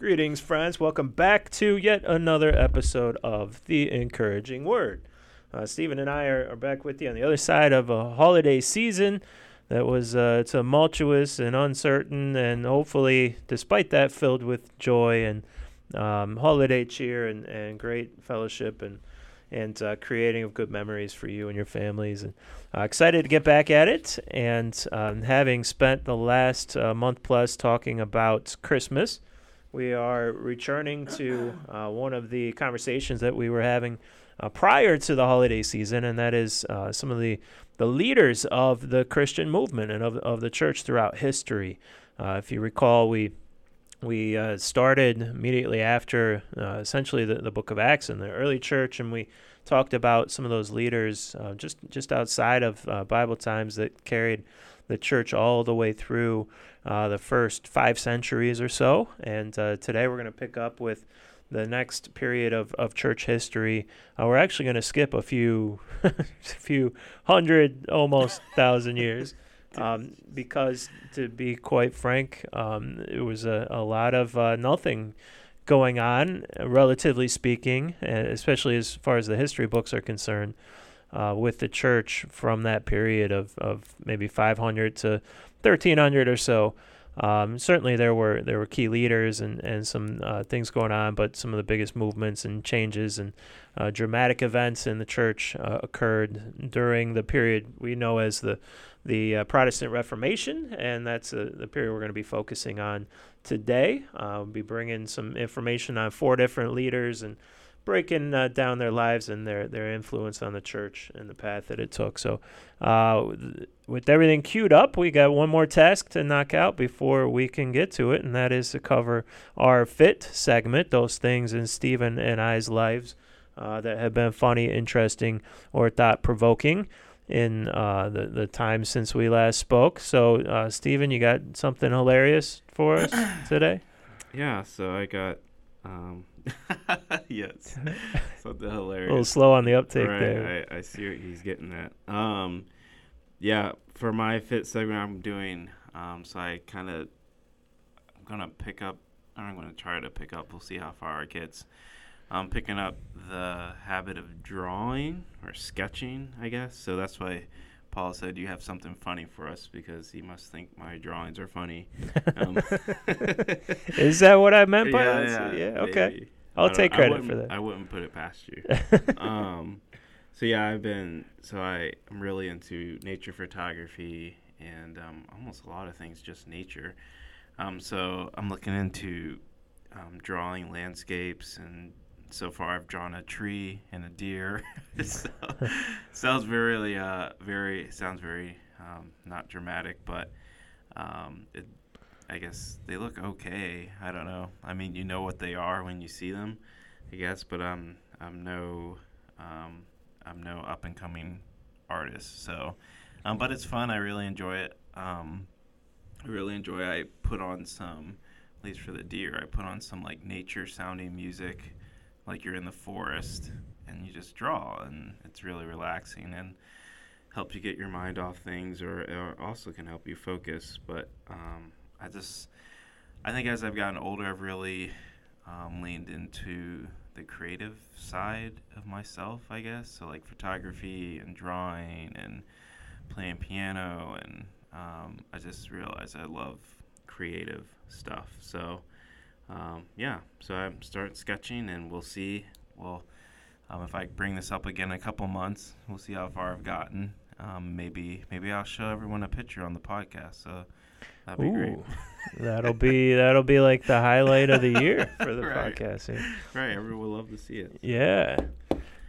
Greetings, friends. Welcome back to yet another episode of The Encouraging Word. Uh, Stephen and I are, are, back with you on the other side of a holiday season that was uh, tumultuous and uncertain, and hopefully, despite that, filled with joy and um, holiday cheer and, and great fellowship and and uh, creating of good memories for you and your families. And uh, excited to get back at it. And um, having spent the last uh, month plus talking about Christmas, we are returning to uh, one of the conversations that we were having uh, prior to the holiday season, and that is uh, some of the, the leaders of the Christian movement and of, of the church throughout history. Uh, if you recall, we we uh, started immediately after uh, essentially the, the book of Acts in the early church, and we talked about some of those leaders just just outside of Bible times that carried the church all the way through uh, the first five centuries or so. And uh, today we're going to pick up with the next period of, of church history. Uh, we're actually going to skip a few, a few hundred, almost thousand years. Um, because to be quite frank, um, it was a, a lot of uh, nothing going on, relatively speaking, especially as far as the history books are concerned, uh, with the church from that period of, of maybe 500 to 1300 or so. Um, certainly, there were there were key leaders and and some uh, things going on, but some of the biggest movements and changes and uh, dramatic events in the church uh, occurred during the period we know as the the uh, Protestant Reformation, and that's uh, the period we're going to be focusing on today. We'll be bringing some information on four different leaders and breaking uh, down their lives and their, their influence on the church and the path that it took. So, uh, with everything queued up, we got one more task to knock out before we can get to it, and that is to cover our fit segment, those things in Stephen and I's lives uh, that have been funny, interesting, or thought provoking in uh, the, the time since we last spoke. So, uh, Stephen, you got something hilarious for us today? Yeah, so I got. Um, yes. Something hilarious. A little slow on the uptake right, there. I, I see what he's getting at. Um, yeah, for my fit segment, I'm doing. Um, so I kind of, I'm gonna pick up. I'm gonna try to pick up. We'll see how far it gets. I'm picking up the habit of drawing or sketching, I guess. So that's why Paul said you have something funny for us because he must think my drawings are funny. Um, Is that what I meant by yeah, that? Yeah, yeah okay. maybe. I'll take credit for that. I wouldn't put it past you. um, so yeah, I've been so I I'm really into nature photography and um, almost a lot of things just nature. Um, so I'm looking into um, drawing landscapes and so far I've drawn a tree and a deer. so, sounds very, uh, very sounds very um, not dramatic, but um, it, I guess they look okay. I don't know. I mean, you know what they are when you see them, I guess. But I'm I'm no um, I'm no up and coming artist. So, um, but it's fun. I really enjoy it. Um, I really enjoy. I put on some, at least for the deer. I put on some like nature sounding music like you're in the forest and you just draw and it's really relaxing and helps you get your mind off things or, or also can help you focus. But um, i just i think as i've gotten older i've really um, leaned into the creative side of myself i guess. So like photography and drawing and playing piano and um, i just realized i love creative stuff. So um, yeah, so I start sketching, and we'll see. Well, um, if I bring this up again in a couple months, we'll see how far I've gotten. Um, maybe maybe I'll show everyone a picture on the podcast. So that'd be Ooh, great. that'll be that'll be like the highlight of the year for the right. podcast. Right, everyone will love to see it. Yeah.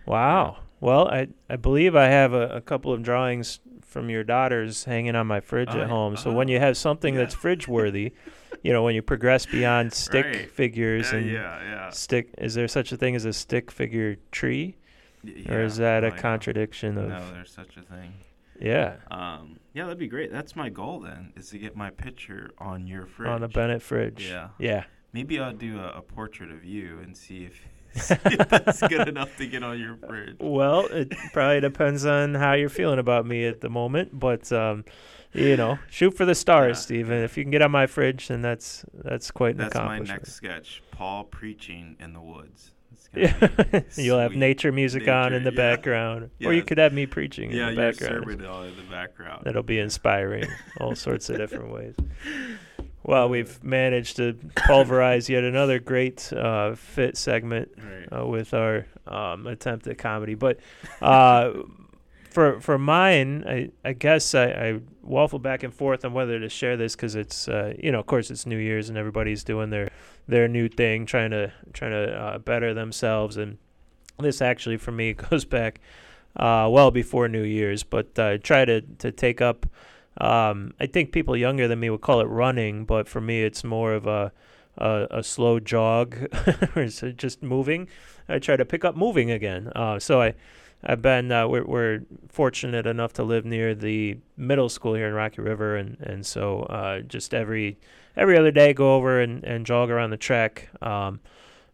Wow. Well, I I believe I have a, a couple of drawings from your daughters hanging on my fridge oh, at home. So oh, when you have something yeah. that's fridge worthy, you know, when you progress beyond stick right. figures yeah, and yeah, stick, is there such a thing as a stick figure tree, or is that a contradiction of? No, there's such a thing. Yeah, Um, yeah, that'd be great. That's my goal then, is to get my picture on your fridge. on a Bennett fridge. Yeah. Yeah. Maybe I'll do a, a portrait of you and see if that's good enough to get on your fridge. Well, it probably depends on how you're feeling about me at the moment, but um, you know, shoot for the stars, Yeah. Steven. If you can get on my fridge, then that's that's quite an accomplishment. That's my next sketch. Paul preaching in the woods. Yeah, you'll have nature music on in the yeah. background, or you could have me preaching Yeah, in the background. all in the background. That'll be inspiring, all sorts of different ways. Well, we've managed to pulverize yet another great uh, fit segment Right. uh, with our um, attempt at comedy. But uh, for for mine, I, I guess I, I waffle back and forth on whether to share this because it's uh, you know of course it's New Year's and everybody's doing their their new thing, trying to trying to uh, better themselves. And this actually for me goes back uh, well before New Year's, but I try to to take up. Um, I think people younger than me would call it running, but for me it's more of a a, a slow jog or just moving. I try to pick up moving again. Uh, so I, I've been uh, we're, we're fortunate enough to live near the middle school here in Rocky River, and and so uh, just every every other day go over and, and jog around the track. Um,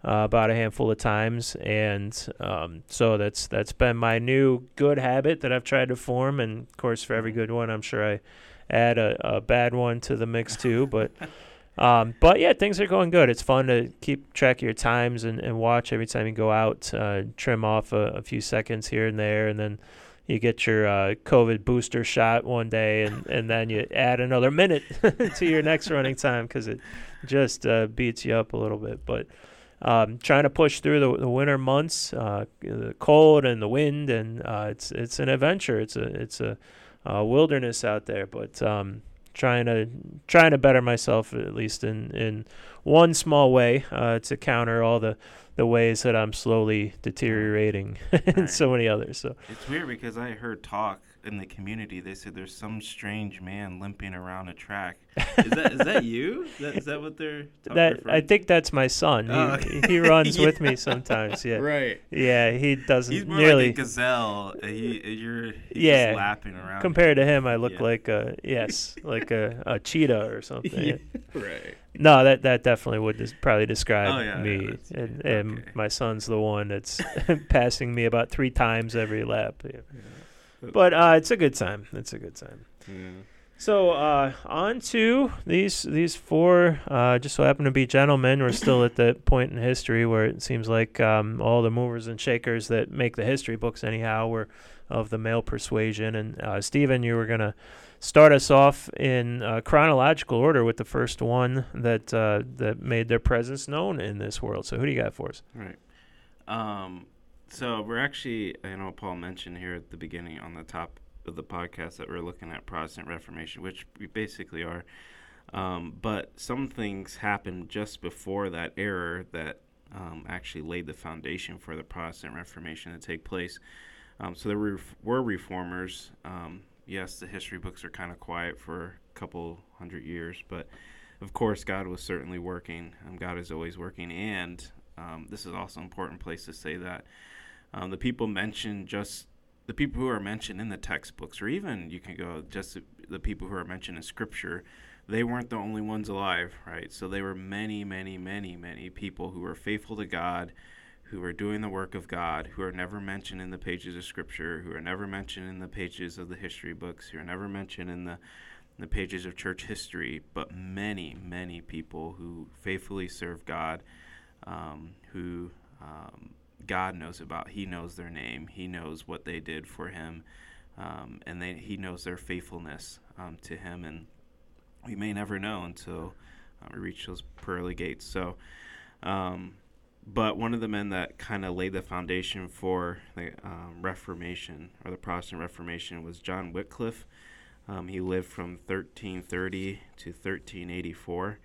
uh, about a handful of times, and um, so that's that's been my new good habit that I've tried to form. And of course, for every good one, I'm sure I add a, a bad one to the mix too. But um, but yeah, things are going good. It's fun to keep track of your times and, and watch every time you go out. Uh, trim off a, a few seconds here and there, and then you get your uh, COVID booster shot one day, and, and then you add another minute to your next running time because it just uh, beats you up a little bit. But um, trying to push through the, the winter months, uh, the cold and the wind, and uh, it's it's an adventure. It's a it's a, uh wilderness out there, but um, trying to trying to better myself at least in in one small way uh, to counter all the the ways that I'm slowly deteriorating in Right. so many others. So It's weird because I heard talk in the community. They said there's some strange man limping around a track. Is that is that you? Is that, is that what they're that I think that's my son. Oh, he, okay. he runs with me sometimes. Yeah, Right. yeah. He doesn't He's more nearly. like a gazelle. Uh, He, you're he's Yeah. just lapping around. Compared to him, I look Yeah. like a yes, like a, a cheetah or something. Yeah, right. No, that that definitely would des- probably describe Oh, yeah, yeah, me. that's- and and okay. my son's the one that's passing me about three times every lap. Yeah. But uh, it's a good time. It's a good time. Yeah. So uh, on to these these four. Uh, just so happen to be gentlemen. We're still at that point in history where it seems like um, all the movers and shakers that make the history books anyhow were of the male persuasion. And uh, Stephen, you were gonna start us off in uh, chronological order with the first one that uh, that made their presence known in this world. So who do you got for us? Right. Um, so we're actually, I know Paul mentioned here at the beginning on the top of the podcast that we're looking at Protestant Reformation, which we basically are. Um, but some things happened just before that era that um, actually laid the foundation for the Protestant Reformation to take place. Um, so there were, were reformers. Um, yes, the history books are kind of quiet for a couple hundred years, but of course, God was certainly working. God is always working, and um, this is also an important place to say that um, the people mentioned just the people who are mentioned in the textbooks, or even you can go just the, people who are mentioned in Scripture. They weren't the only ones alive, right? So there were many, many, many, many people who were faithful to God, who were doing the work of God, who are never mentioned in the pages of Scripture, who are never mentioned in the pages of the history books, who are never mentioned in the the pages of church history, but many, many people who faithfully serve God, um, who um, God knows about. He knows their name. He knows what they did for Him, um, and they, He knows their faithfulness um, to Him. And we may never know until uh, we reach those pearly gates. So, um, but one of the men that kind of laid the foundation for the um, Reformation or the Protestant Reformation was John Wycliffe. He lived from 1330 to 1384.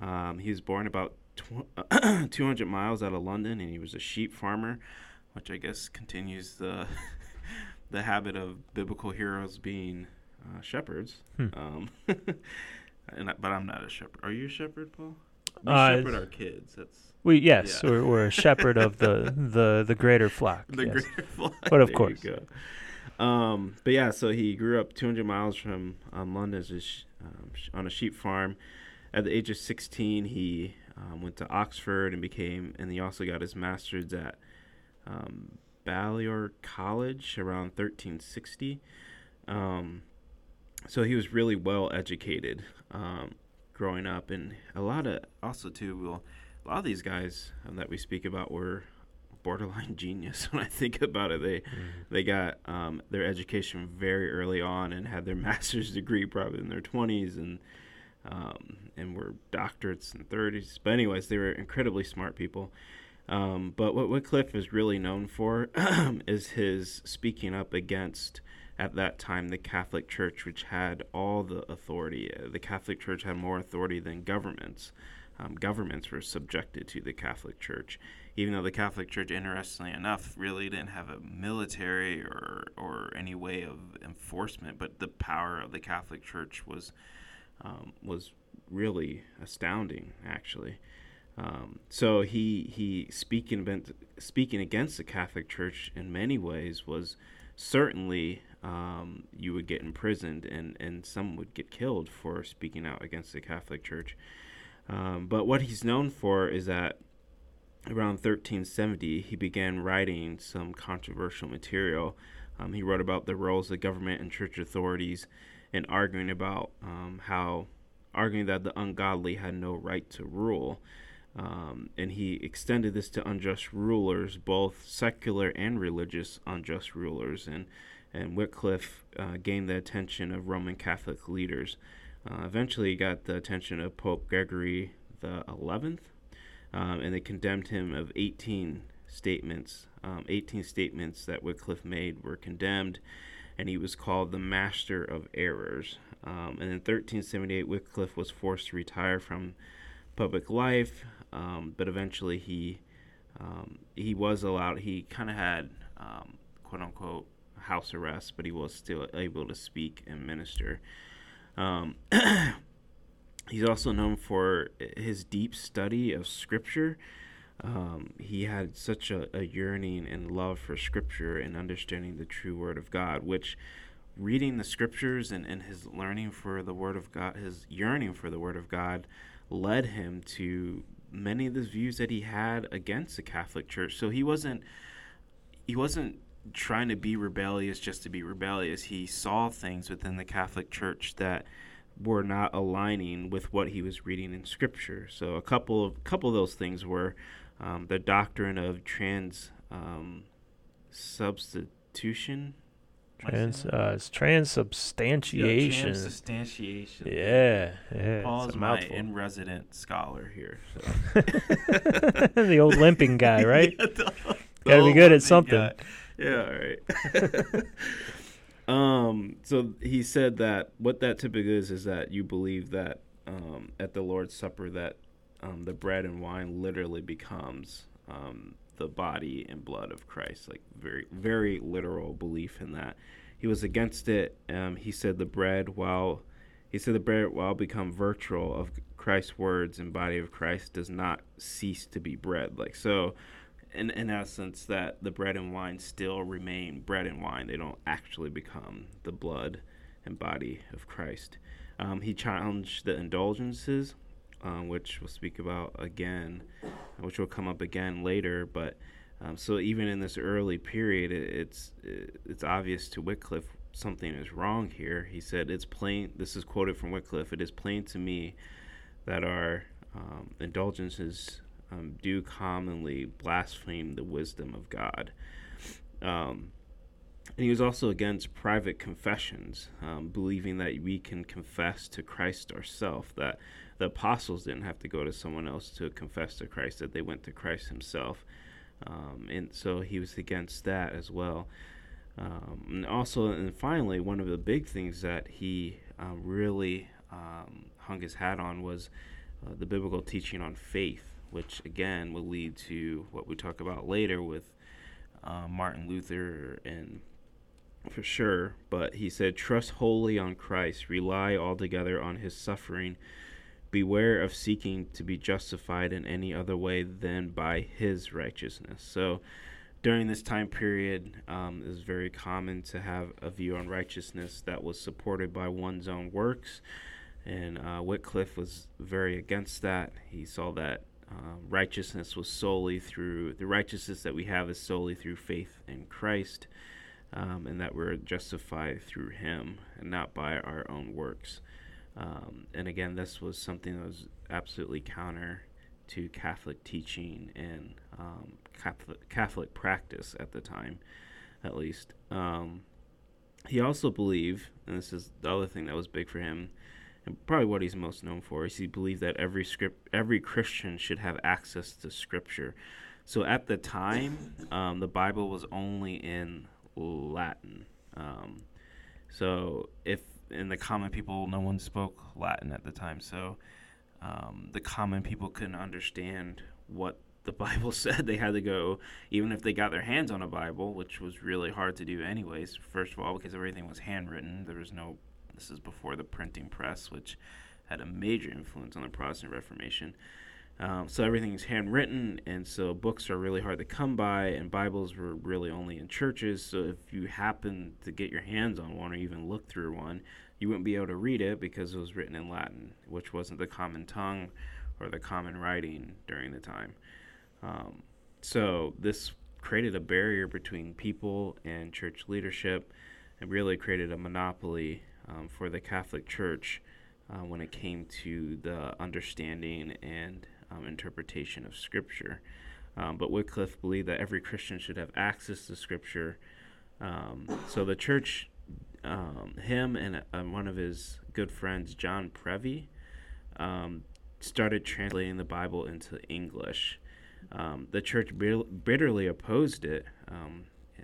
Um, he was born about tw- 200 miles out of London, and he was a sheep farmer, which I guess continues the the habit of biblical heroes being uh, shepherds. Hmm. Um, and I, but I'm not a shepherd. Are you a shepherd, Paul? We Uh, shepherd our kids. That's We yes, Yeah. we're, we're a shepherd of the the the greater flock. the yes. greater flock. But of There course. Um, but yeah, so he grew up 200 miles from um, London as a sh- um, sh- on a sheep farm. At the age of 16, he um, went to Oxford and became, and he also got his master's at um, Balliol College around 1360. Um, so he was really well educated um, growing up, and a lot of also too. Well, a lot of these guys that we speak about were borderline genius. When I think about it, they mm-hmm. they got um, their education very early on and had their master's degree probably in their 20s and um, and were doctorates in the 30s. But anyways, they were incredibly smart people. Um, but what Wycliffe is really known for is his speaking up against, at that time, the Catholic Church, which had all the authority. Uh, the Catholic Church had more authority than governments. Um, governments were subjected to the Catholic Church, even though the Catholic Church, interestingly enough, really didn't have a military or, or any way of enforcement, but the power of the Catholic Church was um, was really astounding, actually. Um, so he he speaking about, speaking against the Catholic Church in many ways was certainly um, you would get imprisoned and and some would get killed for speaking out against the Catholic Church. Um, but what he's known for is that around 1370 he began writing some controversial material. Um, he wrote about the roles of government and church authorities and arguing about um, how arguing that the ungodly had no right to rule. Um, and he extended this to unjust rulers, both secular and religious unjust rulers. And, and Wycliffe uh, gained the attention of Roman Catholic leaders. Uh, eventually, he got the attention of Pope Gregory the 11th, um, and they condemned him of 18 statements. Um, 18 statements that Wycliffe made were condemned, and he was called the Master of Errors. Um, and in 1378, Wycliffe was forced to retire from public life um, but eventually he um, he was allowed. He kind of had um, quote unquote house arrest, but he was still able to speak and minister. Um, he's also known for his deep study of Scripture. Um, he had such a, a, yearning and love for Scripture and understanding the true Word of God, which reading the Scriptures and, and his learning for the Word of God, his yearning for the Word of God, led him to many of the views that he had against the Catholic Church. So he wasn't he wasn't trying to be rebellious just to be rebellious. He saw things within the Catholic Church that were not aligning with what he was reading in Scripture. So a couple of couple of those things were um, the doctrine of trans um, substitution Trans, uh, it's transubstantiation. Yeah, transubstantiation. Yeah, yeah. Paul's my in resident scholar here. So. the old limping guy, right? yeah, the, the Gotta be good at something. Guy. Yeah, all right. um, so he said that what that typically is is that you believe that um, at the Lord's Supper that um, the bread and wine literally becomes um, the body and blood of Christ. Like very, very literal belief in that. He was against it. Um, he said the bread, while he said the bread, while become virtual of Christ's words and body of Christ, does not cease to be bread. Like so, in in essence, that the bread and wine still remain bread and wine. They don't actually become the blood and body of Christ. Um, he challenged the indulgences um, which we'll speak about again, which will come up again later. But um, so even in this early period, it, it's it, it's obvious to Wycliffe something is wrong here. He said, "It's plain." This is quoted from Wycliffe. It is plain to me that our um, indulgences um, do commonly blaspheme the wisdom of God. Um, and he was also against private confessions, um, believing that we can confess to Christ ourselves, that the apostles didn't have to go to someone else to confess to Christ, that they went to Christ himself. Um, and so he was against that as well. Um, and also, and finally, one of the big things that he uh, really um, hung his hat on was uh, the biblical teaching on faith, which again will lead to what we talk about later with uh, Martin Luther and for sure. But he said, Trust wholly on Christ, rely altogether on his suffering beware of seeking to be justified in any other way than by his righteousness. So during this time period, um, it was very common to have a view on righteousness that was supported by one's own works. And uh, Wycliffe was very against that. He saw that uh, righteousness was solely through the righteousness that we have is solely through faith in Christ, um, and that we're justified through Him and not by our own works. Um, and again, this was something that was absolutely counter to Catholic teaching and um, Catholic, Catholic practice at the time, at least. Um, he also believed, and this is the other thing that was big for him, and probably what he's most known for, is he believed that every script, every Christian should have access to Scripture. So at the time, um, the Bible was only in Latin. Um, so if in the common people, no one spoke Latin at the time, so um, the common people couldn't understand what the Bible said. They had to go, even if they got their hands on a Bible, which was really hard to do, anyways. First of all, because everything was handwritten. There was no. This is before the printing press, which had a major influence on the Protestant Reformation. Um, so everything's handwritten, and so books are really hard to come by, and Bibles were really only in churches. So if you happen to get your hands on one or even look through one, you wouldn't be able to read it because it was written in Latin, which wasn't the common tongue or the common writing during the time. Um, so this created a barrier between people and church leadership, and really created a monopoly um, for the Catholic Church uh, when it came to the understanding and um, interpretation of Scripture. Um, but Wycliffe believed that every Christian should have access to Scripture. Um, so the church, um, him and uh, one of his good friends, John Purvey, um, started translating the Bible into English. Um, the church bitterly opposed it.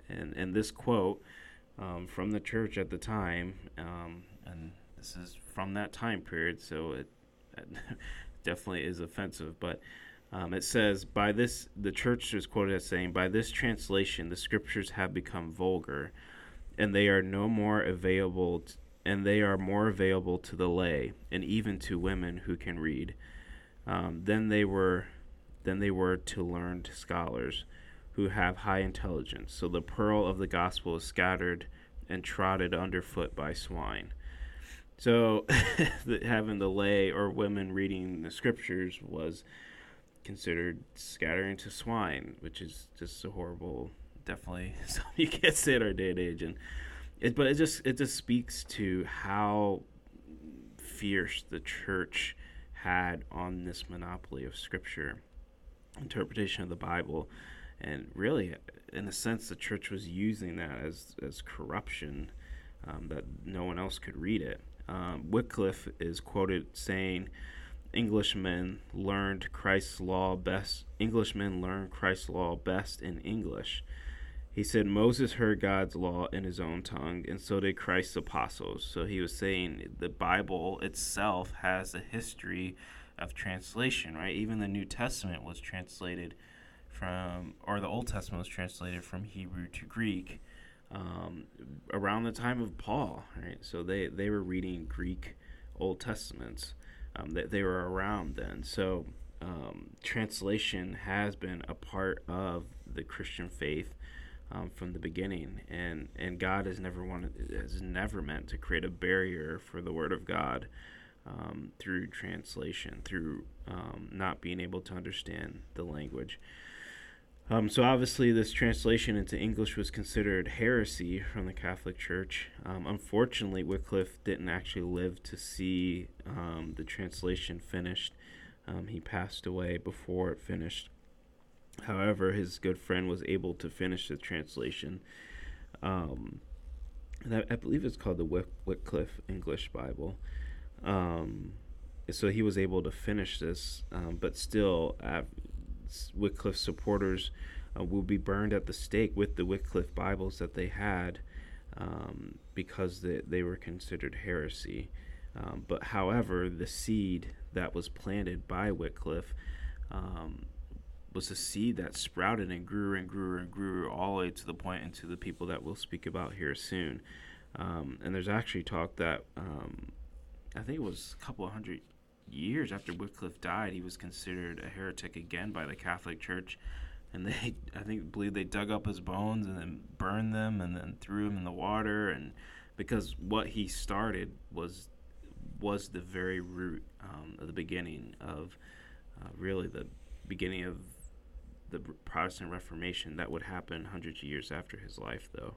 and, and this quote from the church at the time, and this is from that time period, so it definitely is offensive, but um, it says, by this, the church is quoted as saying, by this translation, the scriptures have become vulgar, and they are no more available, t- and they are more available to the lay, and even to women who can read, um, than they were, than they were to learned scholars, who have high intelligence. So the pearl of the gospel is scattered and trodden underfoot by swine. So, having the lay or women reading the scriptures was considered scattering to swine, which is just so horrible. Definitely something you can't say in our day and age, and it, but it just it just speaks to how fierce the church had on this monopoly of scripture, interpretation of the Bible, and really, in a sense, the church was using that as as corruption. Um, that no one else could read it um, Wycliffe is quoted saying, Englishmen learned Christ's law best. Englishmen learn Christ's law best in English. He said Moses heard God's law in his own tongue, and so did Christ's apostles. So he was saying the Bible itself has a history of translation, right? Even the New Testament was translated from, or the Old Testament was translated from Hebrew to Greek um, around the time of Paul, right? So they, they were reading Greek Old Testaments. Um, they, they were around then. So um, translation has been a part of the Christian faith um, from the beginning, and and God has never wanted has never meant to create a barrier for the Word of God um, through translation, through um, not being able to understand the language. Um, so obviously, this translation into English was considered heresy from the Catholic Church. Um, unfortunately, Wycliffe didn't actually live to see um, the translation finished. Um, he passed away before it finished. However, his good friend was able to finish the translation. Um, that, I believe it's called the Wyc- Wycliffe English Bible. Um, so he was able to finish this, but still, Wycliffe supporters uh, will be burned at the stake with the Wycliffe Bibles that they had um, because they, they were considered heresy. Um, but however, the seed that was planted by Wycliffe um, was a seed that sprouted and grew and grew and grew all the way to the point into the people that we'll speak about here soon. Um, and there's actually talk that um, I think it was a couple of hundred years after Wycliffe died, he was considered a heretic again by the Catholic Church. And they, I think, believe they dug up his bones and then burned them and then threw him in the water. And because what he started was was the very root um, of the beginning of uh, really the beginning of the Protestant Reformation that would happen hundreds of years after his life, though.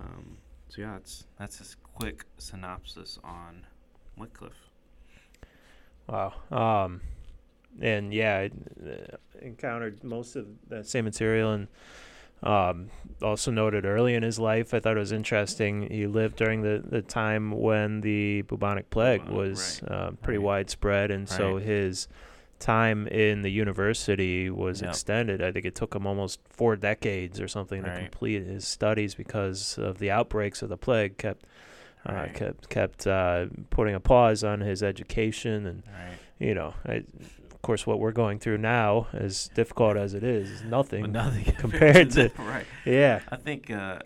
Um, so yeah, that's that's a quick synopsis on Wycliffe. Wow. Um, and yeah, I uh, encountered most of that same material and um, also noted early in his life. I thought it was interesting. He lived during the, the time when the bubonic plague was right. uh, pretty Right. widespread, and so his time in the university was Yep. extended. I think it took him almost four decades or something to complete his studies because of the outbreaks of the plague kept uh, Right. kept kept uh, putting a pause on his education and Right. you know, I, of course, what we're going through now, as difficult as it is, is nothing. Nothing compared to- that, right. yeah, I think uh,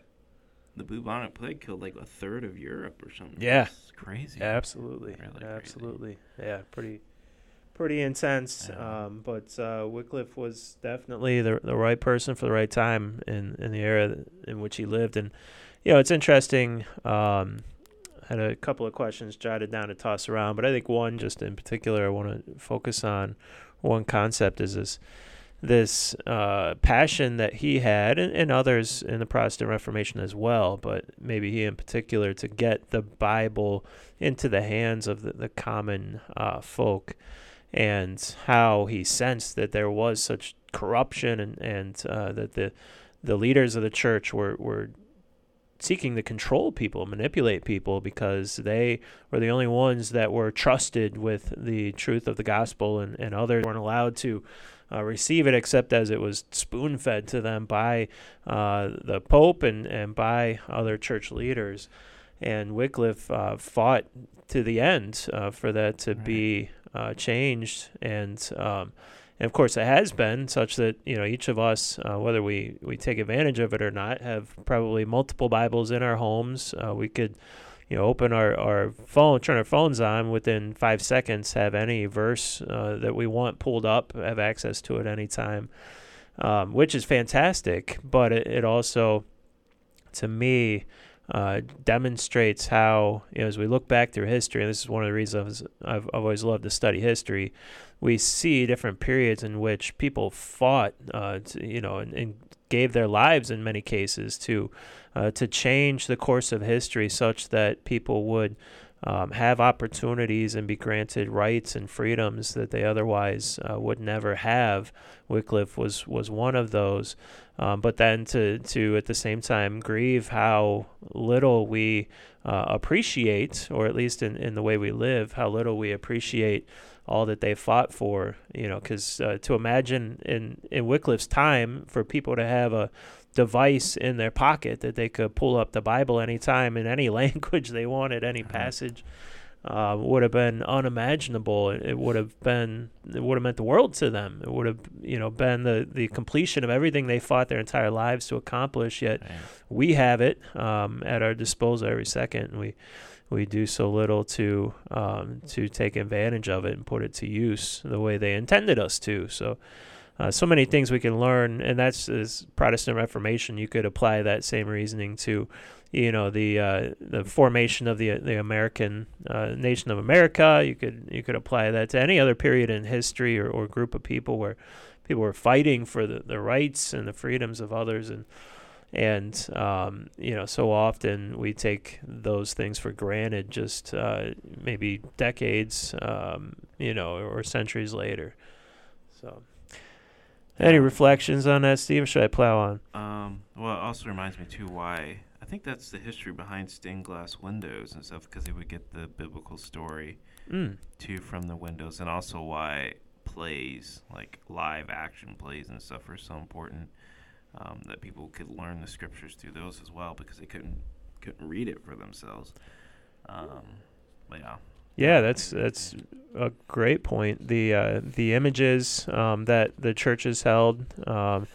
the bubonic plague killed like a third of Europe or something. Yeah. It's crazy. absolutely, Really crazy. absolutely, yeah, pretty, pretty intense. Um, but uh, Wycliffe was definitely the the right person for the right time in in the era in which he lived, and you know, it's interesting. Um, had a couple of questions jotted down to toss around, but I think one just in particular I want to focus on. One concept is this this uh, passion that he had, and, and others in the Protestant Reformation as well, but maybe he in particular, to get the Bible into the hands of the, the common uh, folk, and how he sensed that there was such corruption and and uh, that the the leaders of the church were were seeking to control people, manipulate people, because they were the only ones that were trusted with the truth of the gospel, and, and others weren't allowed to uh, receive it except as it was spoon fed to them by uh, the Pope and, and by other church leaders. And Wycliffe uh, fought to the end uh, for that to Right. be uh, changed. And um, and of course, it has been such that you know each of us, uh, whether we we take advantage of it or not, have probably multiple Bibles in our homes. Uh, we could, you know, open our our phone, turn our phones on within five seconds, have any verse uh, that we want pulled up, have access to it anytime, um, which is fantastic. But it, it also, to me. Uh, demonstrates how, you know, as we look back through history, and this is one of the reasons I've, I've always loved to study history, we see different periods in which people fought, uh, to, you know, and, and gave their lives in many cases to uh, to change the course of history, such that people would um, have opportunities and be granted rights and freedoms that they otherwise uh, would never have. Wycliffe was was one of those, um, but then to to at the same time grieve how little we uh, appreciate, or at least in, in the way we live, how little we appreciate all that they fought for. You know, because uh, to imagine in in Wycliffe's time for people to have a device in their pocket that they could pull up the Bible anytime in any language they wanted, any Uh-huh. passage, uh, would have been unimaginable. It, it would have been it would have meant the world to them. It would have you know been the the completion of everything they fought their entire lives to accomplish. Yet Right. we have it um, at our disposal every second. And we we do so little to um, to take advantage of it and put it to use the way they intended us to. So. Uh, so many things we can learn, and that's is Protestant Reformation. You could apply that same reasoning to, you know, the uh, the formation of the the American uh, nation of America. You could you could apply that to any other period in history or, or group of people where people were fighting for the, the rights and the freedoms of others, and and um, you know, so often we take those things for granted. Just uh, maybe decades, um, you know, or centuries later. So. Any reflections on that, Steve? Should I plow on? Um, well, it also reminds me too why think that's the history behind stained glass windows and stuff because they would get the biblical story Mm. too from the windows, and also why plays like live action plays and stuff are so important um, that people could learn the scriptures through those as well because they couldn't couldn't read it for themselves. Um, but yeah, Yeah, that's that's a great point. The uh, the images um, that the churches held um,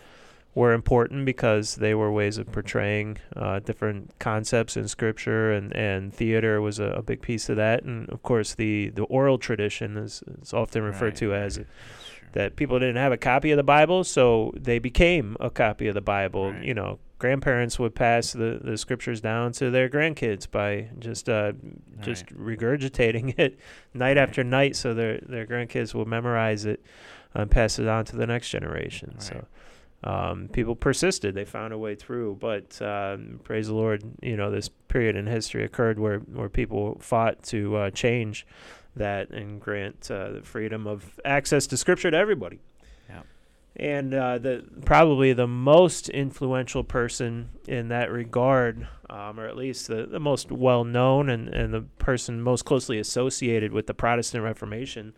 were important because they were ways of portraying uh, different concepts in scripture, and, and theater was a, a big piece of that. And of course, the, the oral tradition is, is often referred Right, to as right. That people didn't have a copy of the Bible, so they became a copy of the Bible. Right. You know, grandparents would pass the, the scriptures down to their grandkids by just uh, just Right. regurgitating it night after night, so their their grandkids will memorize it and pass it on to the next generation. So. Um, people persisted; they found a way through. But um, praise the Lord, you know this period in history occurred where where people fought to uh, change that and grant uh, the freedom of access to Scripture to everybody. Yeah. And uh, the probably the most influential person in that regard, um, or at least the, the most well known and, and the person most closely associated with the Protestant Reformation,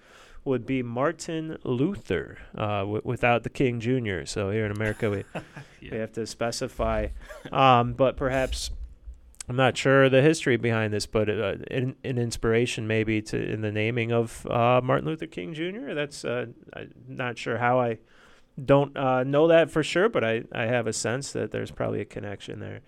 would be Martin Luther, uh, w- without the King Jr. So here in America, we we have to specify. Um, but perhaps I'm not sure the history behind this, but uh, an, an inspiration maybe to in the naming of uh, Martin Luther King Jr. That's uh, I'm not sure how I don't uh, know that for sure, but I, I have a sense that there's probably a connection there.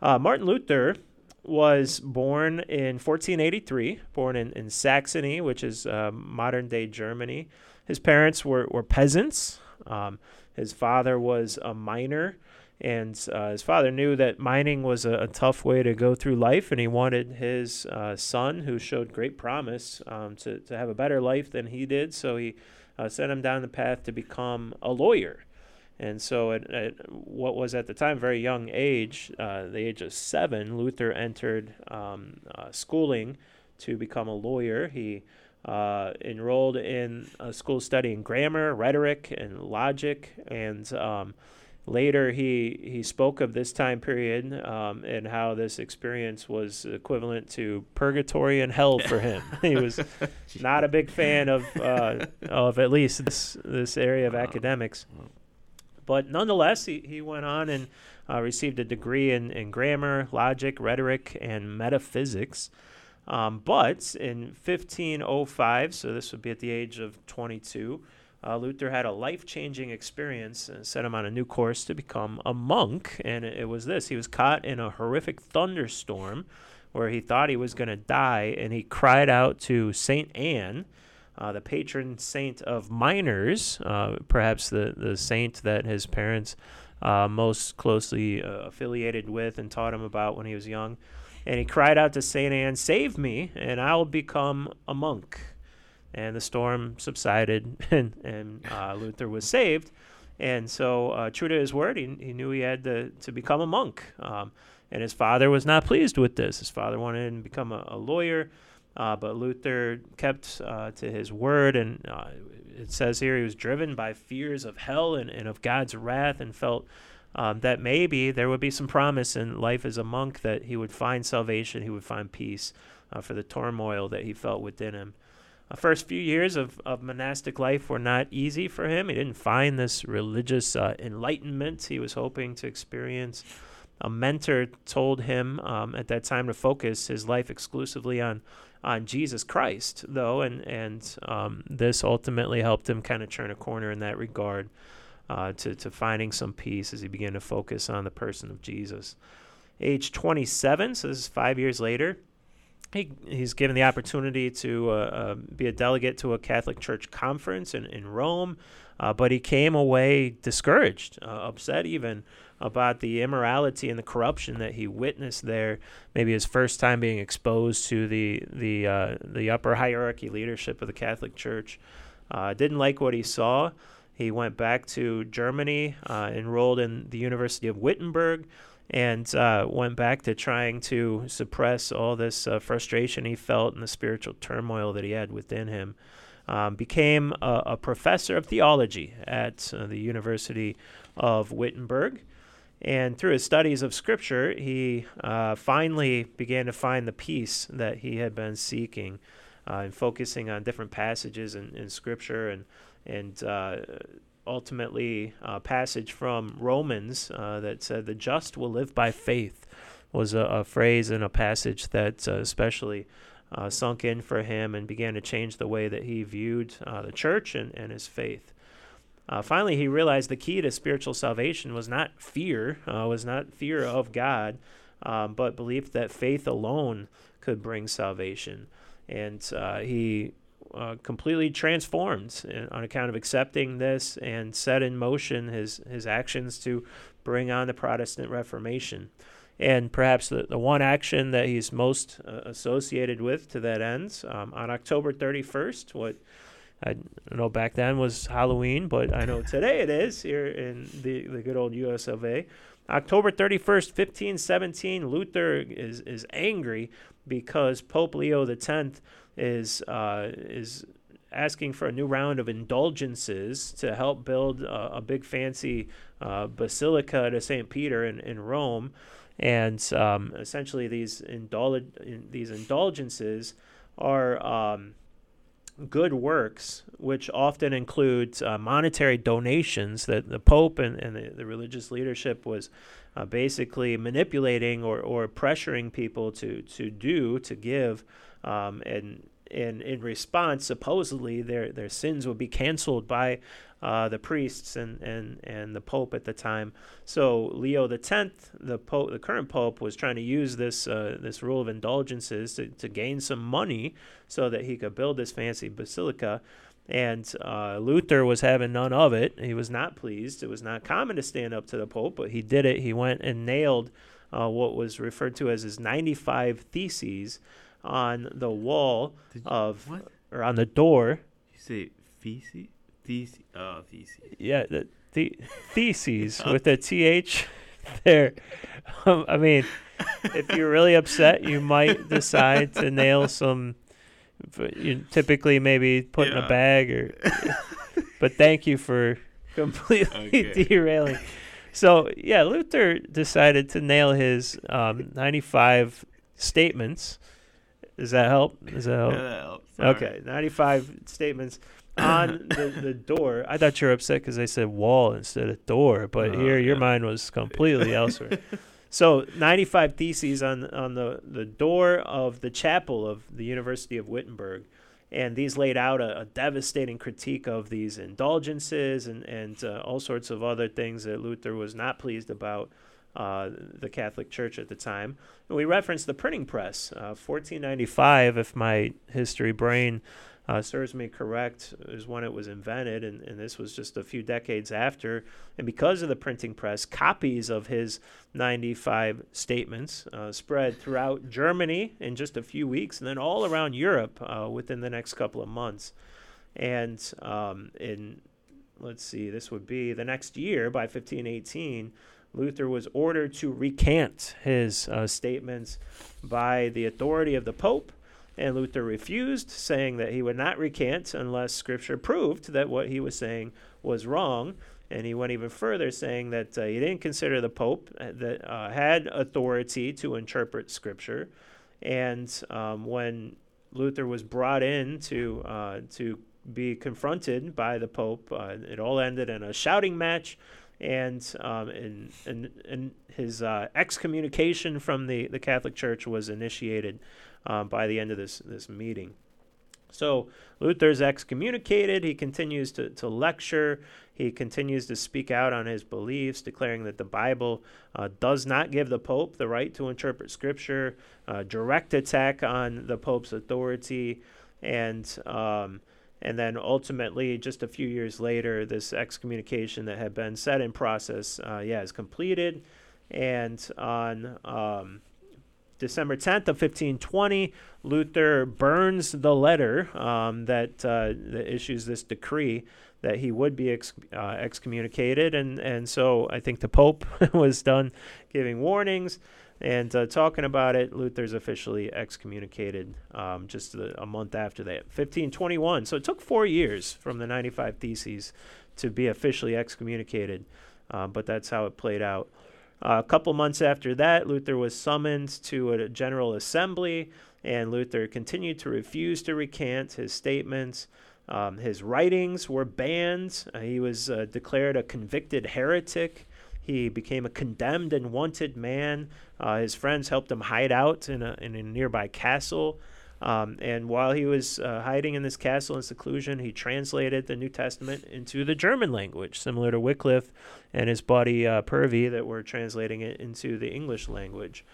Uh, Martin Luther was born in 1483, born in, in Saxony, which is uh, modern day Germany. His parents were, were peasants. Um, his father was a miner, and uh, his father knew that mining was a, a tough way to go through life, and he wanted his uh, son, who showed great promise, um, to, to have a better life than he did. So he uh, sent him down the path to become a lawyer. And so, at, at what was at the time very young age, uh, the age of seven, Luther entered um, uh, schooling to become a lawyer. He uh, enrolled in a school studying grammar, rhetoric, and logic. And um, later, he he spoke of this time period um, and how this experience was equivalent to purgatory and hell for him. he was not a big fan of uh, of at least this this area of academics. But nonetheless, he, he went on and uh, received a degree in, in grammar, logic, rhetoric, and metaphysics. Um, but in 1505, so this would be at the age of 22, uh, Luther had a life changing experience and set him on a new course to become a monk. And it, it was this he was caught in a horrific thunderstorm where he thought he was going to die, and he cried out to St. Anne. Uh, the patron saint of miners, uh, perhaps the, the saint that his parents uh, most closely uh, affiliated with and taught him about when he was young. And he cried out to St. Anne, Save me, and I'll become a monk. And the storm subsided, and, and uh, Luther was saved. And so, uh, true to his word, he, he knew he had to, to become a monk. Um, and his father was not pleased with this. His father wanted him to become a, a lawyer. Uh, but Luther kept uh, to his word, and uh, it says here he was driven by fears of hell and, and of God's wrath, and felt um, that maybe there would be some promise in life as a monk that he would find salvation, he would find peace uh, for the turmoil that he felt within him. The first few years of, of monastic life were not easy for him. He didn't find this religious uh, enlightenment he was hoping to experience. A mentor told him um, at that time to focus his life exclusively on on Jesus Christ, though, and and um, this ultimately helped him kind of turn a corner in that regard uh, to to finding some peace as he began to focus on the person of Jesus. Age 27, so this is five years later. He, he's given the opportunity to uh, uh, be a delegate to a Catholic Church conference in, in Rome, uh, but he came away discouraged, uh, upset even about the immorality and the corruption that he witnessed there. Maybe his first time being exposed to the the uh, the upper hierarchy leadership of the Catholic Church. Uh, didn't like what he saw. He went back to Germany, uh, enrolled in the University of Wittenberg, and uh, went back to trying to suppress all this frustration he felt and the spiritual turmoil that he had within him. Um, became a, a professor of theology at uh, the University of Wittenberg. And through his studies of Scripture, he uh, finally began to find the peace that he had been seeking uh, and focusing on different passages in, in Scripture and, and uh, ultimately a passage from Romans uh, that said, The just will live by faith, was a, a phrase and a passage that uh, especially uh, sunk in for him and began to change the way that he viewed uh, the church and, and his faith. Uh, finally, he realized the key to spiritual salvation was not fear, uh, was not fear of God, um, but belief that faith alone could bring salvation. And uh, he uh, completely transformed on account of accepting this and set in motion his his actions to bring on the Protestant Reformation. And perhaps the, the one action that he's most uh, associated with to that end, um, on October 31st, what I know back then was Halloween, but I know today it is here in the, the good old US of A. October 31st, 1517, Luther is, is angry because Pope Leo X is, uh, is asking for a new round of indulgences to help build a, a big fancy uh, basilica to St. Peter in, in Rome. And um, essentially, these, indul- these indulgences are. Um, good works, which often includes uh, monetary donations that the Pope and, and the, the religious leadership was uh, basically manipulating or, or pressuring people to, to do, to give. Um, and, and in response, supposedly, their, their sins would be canceled by uh, the priests and, and, and the Pope at the time. So Leo the Tenth, the Pope, the current Pope, was trying to use this uh, this rule of indulgences to, to gain some money so that he could build this fancy basilica. And uh, Luther was having none of it. He was not pleased. It was not common to stand up to the Pope, but he did it. He went and nailed uh, what was referred to as his 95 Theses on the wall you, of, what? or on the door. You say feces? Theses. Oh, theses. Yeah, the, the theses with a th there. Um, I mean, if you're really upset, you might decide to nail some. You typically maybe put in a bag or. but thank you for completely Okay. derailing. So yeah, Luther decided to nail his um, 95 statements. Does that help? Does that help? Yeah, that helps. Okay, 95 statements on the, the door. I thought you were upset because they said wall instead of door, but Oh, here your mind was completely elsewhere. So 95 theses on on the, the door of the chapel of the University of Wittenberg. And these laid out a, a devastating critique of these indulgences and, and uh, all sorts of other things that Luther was not pleased about uh, the Catholic Church at the time. And we referenced the printing press, uh, 1495, if my history brain uh, serves me correct, is when it was invented, and, and this was just a few decades after. And because of the printing press, copies of his 95 statements uh, spread throughout Germany in just a few weeks, and then all around Europe uh, within the next couple of months. And um, in, let's see, this would be the next year by 1518. Luther was ordered to recant his uh, statements by the authority of the Pope, and Luther refused, saying that he would not recant unless Scripture proved that what he was saying was wrong. And he went even further, saying that uh, he didn't consider the Pope uh, that uh, had authority to interpret Scripture. And um, when Luther was brought in to uh, to be confronted by the Pope, uh, it all ended in a shouting match and um, and, and, and his uh, excommunication from the, the Catholic Church was initiated um, by the end of this, this meeting. So Luther's excommunicated. He continues to, to lecture. He continues to speak out on his beliefs, declaring that the Bible uh, does not give the Pope the right to interpret Scripture, uh, direct attack on the Pope's authority, and um, and then ultimately, just a few years later, this excommunication that had been set in process, uh, yeah, is completed. And on um, December 10th of 1520, Luther burns the letter um, that, uh, that issues this decree that he would be ex- uh, excommunicated. And, and so I think the Pope was done giving warnings and uh, talking about it. Luther's officially excommunicated um, just a, a month after that, 1521. So it took four years from the 95 Theses to be officially excommunicated, uh, but that's how it played out. Uh, a couple months after that, Luther was summoned to a general assembly, and Luther continued to refuse to recant his statements. Um, his writings were banned. He was uh, declared a convicted heretic. He became a condemned and wanted man. Uh, his friends helped him hide out in a, in a nearby castle. Um, and while he was uh, hiding in this castle in seclusion, he translated the New Testament into the German language, similar to Wycliffe and his buddy uh, Purvey that were translating it into the English language.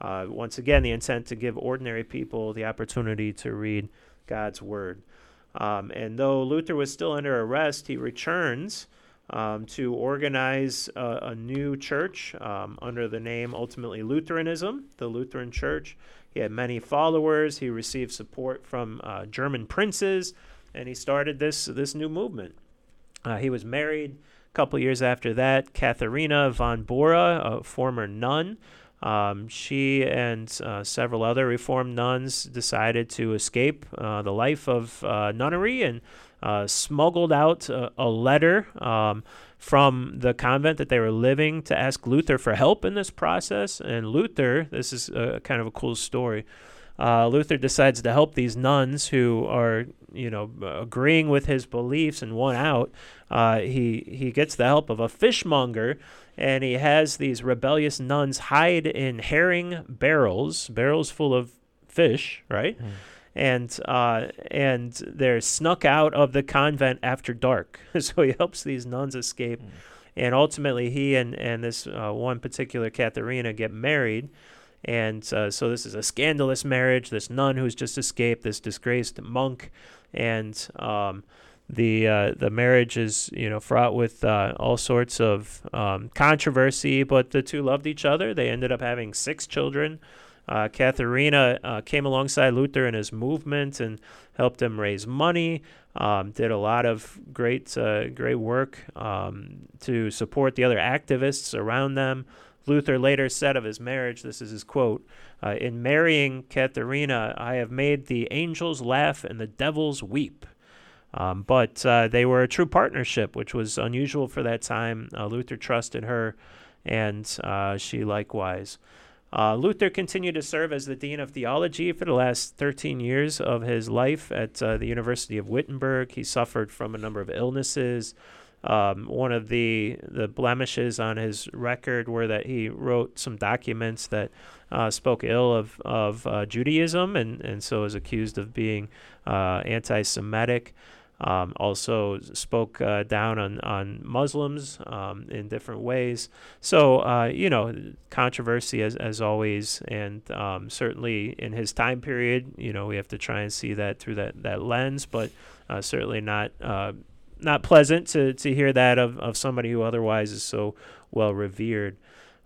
Uh, once again, the intent to give ordinary people the opportunity to read God's Word. Um, and though Luther was still under arrest, he returns um, to organize a, a new church um, under the name ultimately Lutheranism, the Lutheran Church. He had many followers. He received support from uh, German princes, and he started this this new movement. Uh, he was married a couple years after that. Katharina von Bora, a former nun, um, she and uh, several other Reformed nuns decided to escape uh, the life of uh, nunnery and uh, smuggled out a, a letter um, from the convent that they were living to ask Luther for help in this process. And Luther, this is a, kind of a cool story. Uh, Luther decides to help these nuns who are, you know, agreeing with his beliefs and want out. Uh, he he gets the help of a fishmonger and he has these rebellious nuns hide in herring barrels, barrels full of fish, right? Mm. And uh, and they're snuck out of the convent after dark. so he helps these nuns escape, mm. and ultimately he and and this uh, one particular Katharina get married. And uh, so this is a scandalous marriage. This nun who's just escaped, this disgraced monk, and um, the uh, the marriage is you know fraught with uh, all sorts of um, controversy, but the two loved each other. They ended up having six children. Uh, Katharina uh, came alongside Luther in his movement and helped him raise money. Um, did a lot of great uh, great work um, to support the other activists around them. Luther later said of his marriage, this is his quote, uh, In marrying Katharina, I have made the angels laugh and the devils weep. Um, but uh, they were a true partnership, which was unusual for that time. Uh, Luther trusted her, and she likewise. Uh, Luther continued to serve as the Dean of Theology for the last 13 years of his life at uh, the University of Wittenberg. He suffered from a number of illnesses. Um, one of the, the blemishes on his record were that he wrote some documents that uh, spoke ill of, of Judaism and, and so was accused of being anti Semitic. Um, also spoke uh, down on, on Muslims um, in different ways. So, uh, you know, controversy as, as always. And um, certainly in his time period, you know, we have to try and see that through that, that lens, but uh, certainly not uh, not pleasant to, to hear that of, of somebody who otherwise is so well revered.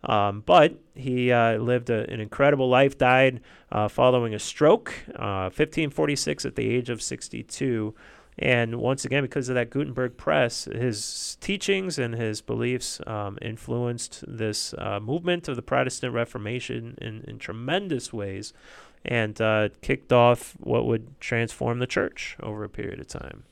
Um, but he uh, lived a, an incredible life, died uh, following a stroke, 1546 at the age of 62. And once again, because of that Gutenberg press, his teachings and his beliefs um, influenced this uh, movement of the Protestant Reformation in, in tremendous ways and uh, kicked off what would transform the church over a period of time.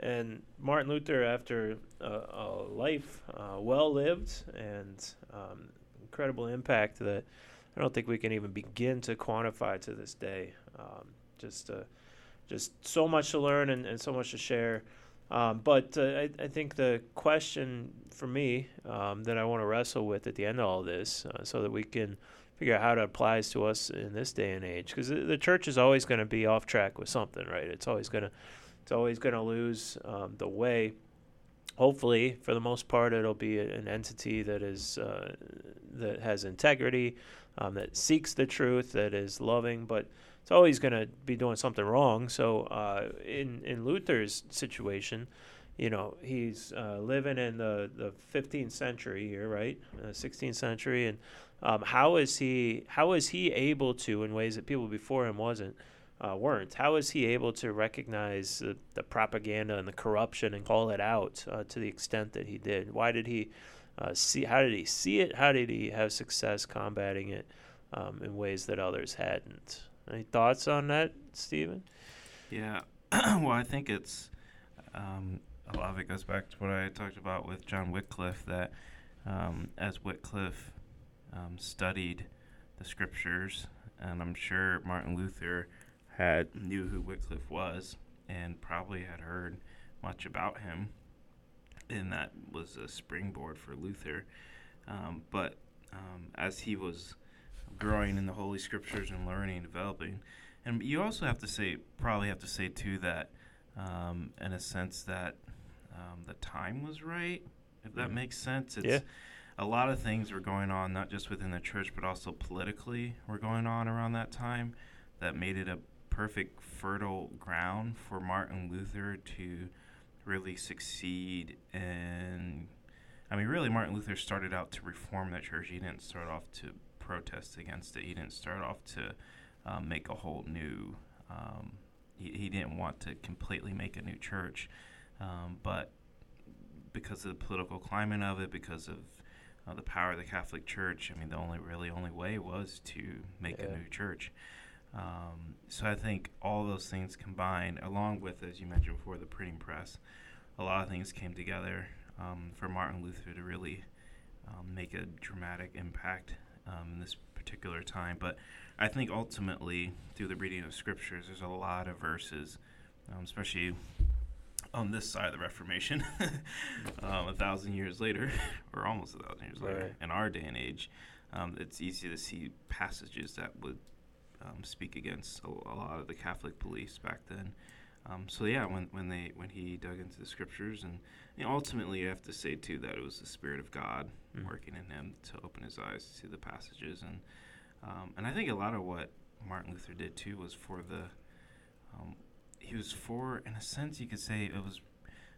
And Martin Luther, after a, a life uh, well lived and um, incredible impact that I don't think we can even begin to quantify to this day. Um, just uh, just so much to learn and, and so much to share. Um, but uh, I, I think the question for me um, that I want to wrestle with at the end of all this, uh, so that we can figure out how it applies to us in this day and age, because the, the, church is always going to be off track with something, right? It's always going to it's always going to lose um, the way. Hopefully, for the most part, it'll be an entity that is uh, that has integrity, um, that seeks the truth, that is loving, but it's always going to be doing something wrong. So uh, in in Luther's situation, you know, he's uh, living in the, the 15th century here, right? Uh, 16th century, and um, how is he how is he able to, in ways that people before him wasn't uh, weren't? How is he able to recognize the, the propaganda and the corruption and call it out uh, to the extent that he did? Why did he uh, see? How did he see it? How did he have success combating it um, in ways that others hadn't? Any thoughts on that, Stephen? Yeah. well, I think it's um, a lot of it goes back to what I talked about with John Wycliffe that um, as Wycliffe um, studied the scriptures, and I'm sure Martin Luther had knew who Wycliffe was and probably had heard much about him, and that was a springboard for Luther. Um, but um, as he was growing in the Holy Scriptures and learning, developing. And you also have to say, probably have to say too, that um, in a sense that um, the time was right, if that mm-hmm. makes sense. It's, yeah. A lot of things were going on, not just within the church, but also politically, were going on around that time that made it a perfect fertile ground for Martin Luther to really succeed and I mean really Martin Luther started out to reform the church. He didn't start off to protest against it. He didn't start off to um, make a whole new um, he, he didn't want to completely make a new church. Um, but because of the political climate of it, because of uh, the power of the Catholic Church, I mean, the only really only way was to make Yeah. a new church. Um, so I think all those things combined, along with, as you mentioned before, the printing press, a lot of things came together um, for Martin Luther to really um, make a dramatic impact um, in this particular time. But I think ultimately, through the reading of scriptures, there's a lot of verses, um, especially on this side of the Reformation, um, a thousand years later, or almost a thousand years later, Right. in our day and age, um, it's easy to see passages that would um, speak against a, a lot of the Catholic beliefs back then. Um, so yeah, when when they when he dug into the scriptures, and you know, ultimately you have to say too that it was the Spirit of God Mm. working in him to open his eyes to the passages, and um, and I think a lot of what Martin Luther did too was for the um, he was for in a sense you could say it was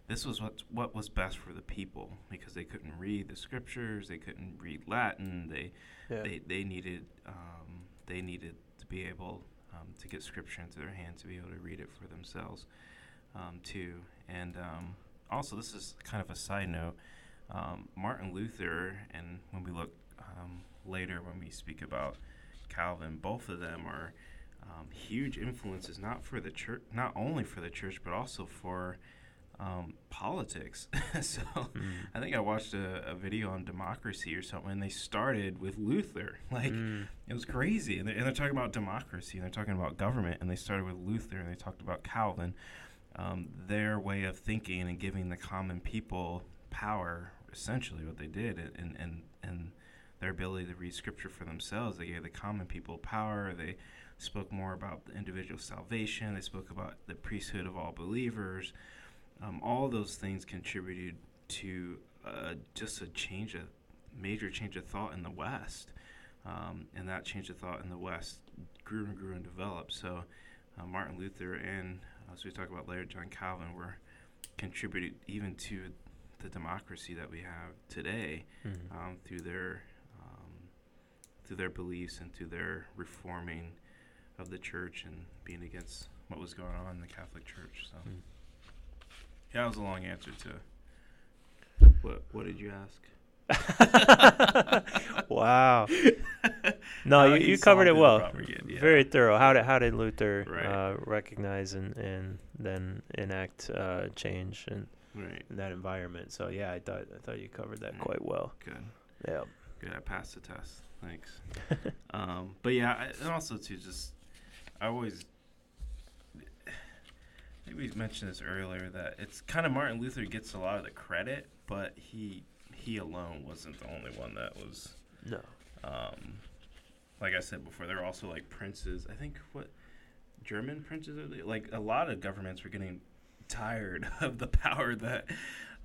this was what what was best for the people because they couldn't read the scriptures, they couldn't read Latin, they Yeah. they they needed um, they needed to be able um, to get scripture into their hands to be able to read it for themselves um, too. And um, also, this is kind of a side note. Um, Martin Luther, and when we look um, later when we speak about Calvin, both of them are um, huge influences, not for the church, not only for the church, but also for um, politics. so Mm. I think I watched a, a video on democracy or something, and they started with Luther. Like Mm. it was crazy, and they're, and they're talking about democracy, and they're talking about government, and they started with Luther, and they talked about Calvin, um, their way of thinking and giving the common people power. Essentially, what they did, and and and their ability to read scripture for themselves. They gave the common people power. They spoke more about the individual salvation. They spoke about the priesthood of all believers. Um, all those things contributed to uh, just a change of major change of thought in the West, um, and that change of thought in the West grew and grew and developed. So uh, Martin Luther and as we talk about later, John Calvin were contributed even to the democracy that we have today Mm. um, through their um, through their beliefs and through their reforming of the church and being against what was going on in the Catholic Church. So, Mm. yeah, that was a long answer to what. What did you ask? wow. No, you, you covered it well. propaganda. Very thorough. How did how did Luther Right. uh, recognize and, and then enact uh, change in, Right. in that environment? So yeah, I thought I thought you covered that Mm. quite well. Good. Yeah. Good. I passed the test. Thanks. um, but yeah, I, and also too, just I always. I think we mentioned this earlier that it's kind of Martin Luther gets a lot of the credit, but he he alone wasn't the only one that was No. um, like I said before, there were also like princes. I think what German princes are they? Like a lot of governments were getting tired of the power that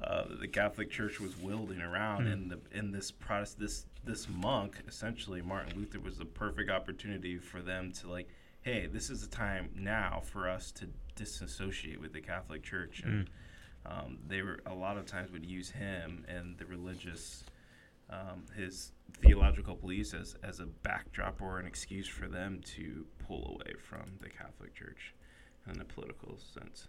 uh, the Catholic Church was wielding around, Hmm. and the in this Protest this this monk essentially Martin Luther was the perfect opportunity for them to like, hey, this is the time now for us to disassociate with the Catholic Church, and Mm. um, they were a lot of times would use him and the religious um, his theological beliefs as, as a backdrop or an excuse for them to pull away from the Catholic Church in a political sense.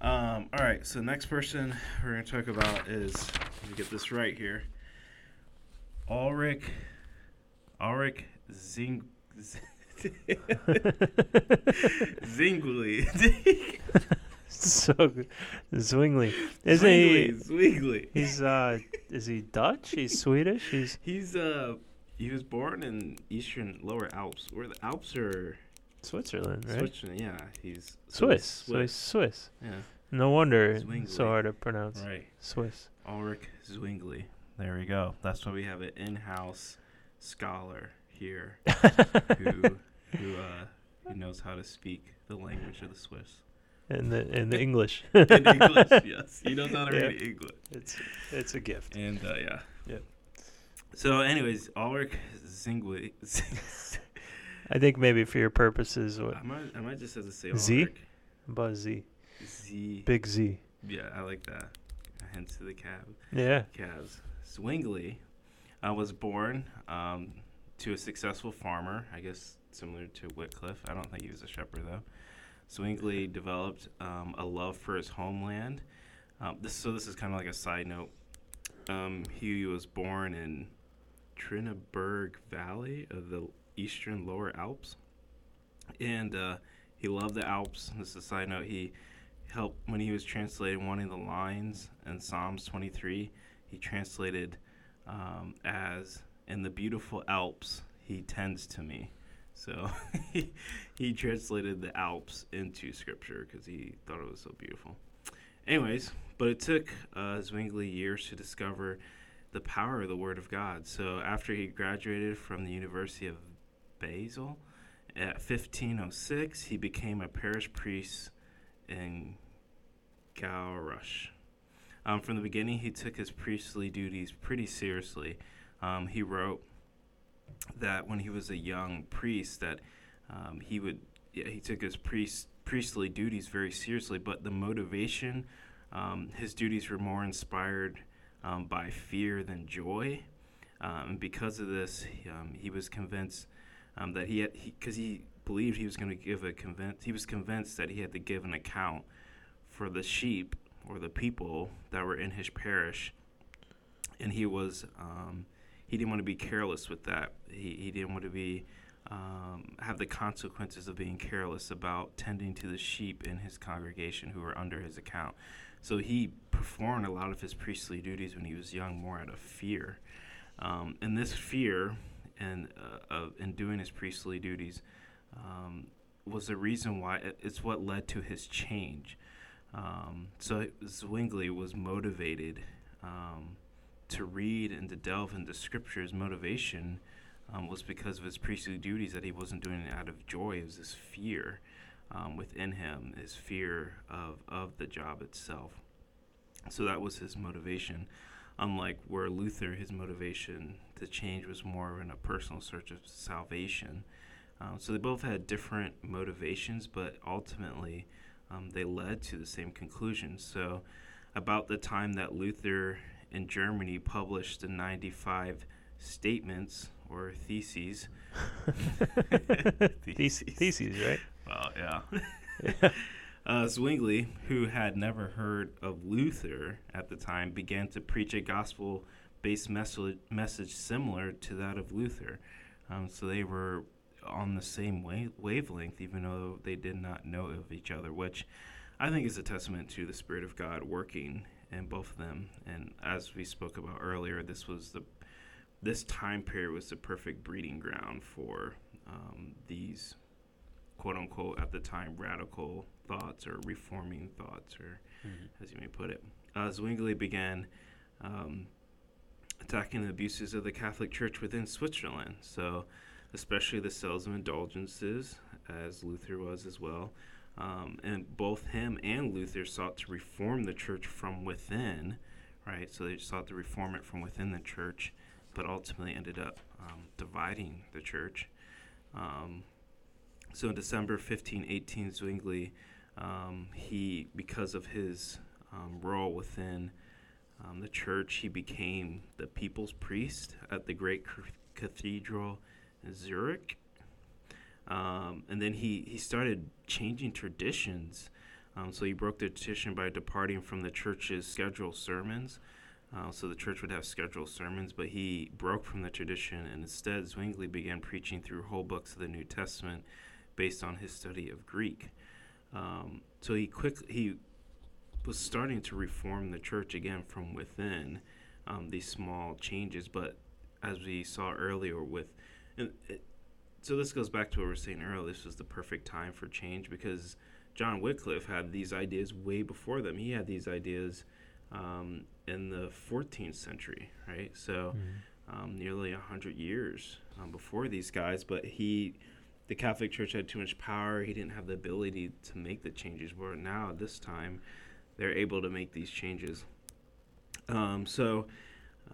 Um, all right, so next person we're going to talk about is, let me get this right here, Ulrich, Ulrich Zing, Zwingli. so. Zwingli. Isn't he? Zwingli. He's uh, is he Dutch? He's Swedish. He's He's uh he was born in eastern lower Alps, where the Alps are Switzerland, right? Switzerland. Yeah, he's Swiss. So he's Swiss. Swiss. Yeah, No wonder it's Zwingli. so hard to pronounce. right. Swiss. Ulrich Zwingli. There we go. That's why we have an in-house scholar here who who uh who knows how to speak the language of the Swiss. And the in the English. In English, yes. He knows how to Yeah. read English. It's it's a gift. And uh, yeah. Yep. So, anyways, Ulrich Zwingli. I think maybe for your purposes, what I might, I might just have to say Z? Ulrich. Buzz Z, Z. Big Z. Yeah, I like that. Hence to the cab. Yeah. Cavs. Zwingli uh, was born um, to a successful farmer, I guess similar to Wycliffe. I don't think he was a shepherd, though. Zwingli developed um, a love for his homeland. Um, this, so, this is kind of like a side note. Um, he was born in Trinaburg Valley of the eastern lower Alps. And uh, he loved the Alps. This is a side note. He helped when he was translating one of the lines in Psalms 23. He translated um, as "In the beautiful Alps, he tends to me." So he, he translated the Alps into Scripture because he thought it was so beautiful. Anyways, but it took uh, Zwingli years to discover the power of the Word of God. So after he graduated from the University of Basel at 1506, he became a parish priest in Glarus. Um, from the beginning, he took his priestly duties pretty seriously. Um, he wrote that when he was a young priest, that um, he would yeah, he took his priest priestly duties very seriously, but the motivation, um, his duties were more inspired um, by fear than joy. Um, and because of this, he was convinced um, that he had, because he, he, believed he was going to give a convinced, he was convinced that he had to give an account for the sheep or the people that were in his parish. And he was, um, he didn't want to be careless with that. He, he didn't want to be, um, have the consequences of being careless about tending to the sheep in his congregation who were under his account. So he performed a lot of his priestly duties when he was young, more out of fear. Um, and this fear, and uh, doing his priestly duties, um, was the reason why it's what led to his change. Um, so Zwingli was motivated um, to read and to delve into scriptures. Motivation um, was because of his priestly duties that he wasn't doing it out of joy. It was this fear um, within him, his fear of, of the job itself. So that was his motivation. Unlike where Luther, his motivation to change was more in a personal search of salvation. Um, so they both had different motivations, but ultimately um, they led to the same conclusion. So, about the time that Luther in Germany published the 95 statements or theses, theses, theses, right? Well, yeah. yeah. Uh, Zwingli, who had never heard of Luther at the time, began to preach a gospel based message, message similar to that of Luther. Um, so they were on the same wave- wavelength, even though they did not know of each other, which I think is a testament to the Spirit of God working in both of them. And as we spoke about earlier, this was the this time period was the perfect breeding ground for um, these quote unquote at the time radical thoughts or reforming thoughts, or mm-hmm. as you may put it. Uh, Zwingli began um, attacking the abuses of the Catholic Church within Switzerland. So, especially the sales of indulgences, as Luther was as well. Um, and both him and Luther sought to reform the church from within, right? So they sought to reform it from within the church, but ultimately ended up um, dividing the church. Um, so in December 1518, Zwingli, um, he, because of his um, role within um, the church, he became the people's priest at the great cathedral in Zurich. Um, and then he, he started changing traditions. Um, so he broke the tradition by departing from the church's scheduled sermons. Uh, so the church would have scheduled sermons, but he broke from the tradition and instead Zwingli began preaching through whole books of the New Testament based on his study of Greek. Um, so he quickly he was starting to reform the church again from within um, these small changes. But as we saw earlier, with it, so this goes back to what we were saying earlier. This was the perfect time for change because John Wycliffe had these ideas way before them. He had these ideas um, in the 14th century, right? So mm-hmm. um, nearly a hundred years um, before these guys. But he the Catholic Church had too much power. He didn't have the ability to make the changes. Where now, this time, they're able to make these changes. Um, so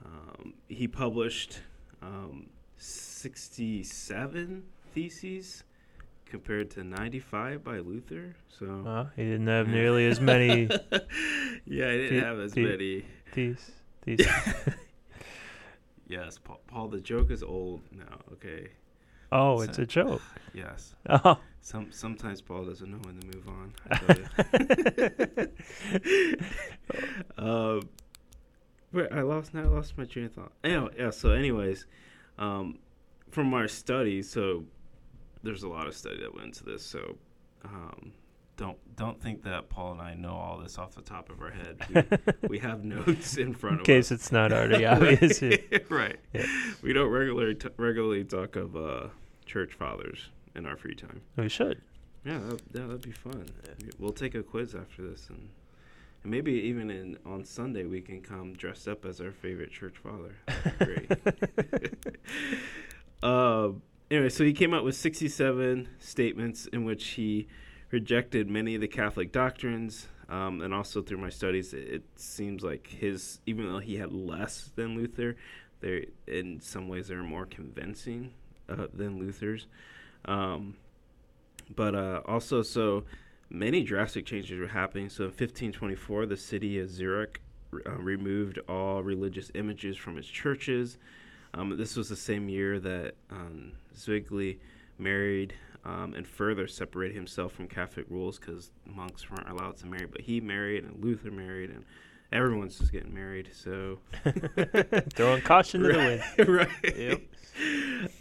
um, he published um, 67 theses compared to 95 by Luther. So Well, he didn't have nearly as many yeah, he didn't The- have as the- many. these. These. Yes, Paul, Paul. The joke is old now. Okay. Oh, it's a joke. Yes. Oh. Some sometimes Paul doesn't know when to move on. I but I lost now. I lost my train of thought. Anyway, yeah. So, anyways, um, from our study, so there's a lot of study that went into this. So, um, don't don't think that Paul and I know all this off the top of our head. We, we have notes in front of us. In of case us. it's not already obvious. right. Yeah. We don't regularly t- regularly talk of uh, church fathers in our free time. We should. Yeah, that, yeah, that'd be fun. We'll take a quiz after this, and, and maybe even in on Sunday we can come dressed up as our favorite church father. That'd be Great. um, anyway, so he came out with 67 statements in which he rejected many of the Catholic doctrines. Um, and also through my studies, it, it seems like his, even though he had less than Luther, they in some ways they're more convincing uh, than Luther's. Um, but uh, also, so many drastic changes were happening. So in 1524, the city of Zurich uh, removed all religious images from its churches. Um, this was the same year that um, Zwingli married um, and further separated himself from Catholic rules because monks weren't allowed to marry. But he married, and Luther married, and everyone's just getting married. So Throwing caution to the wind. right. Yep.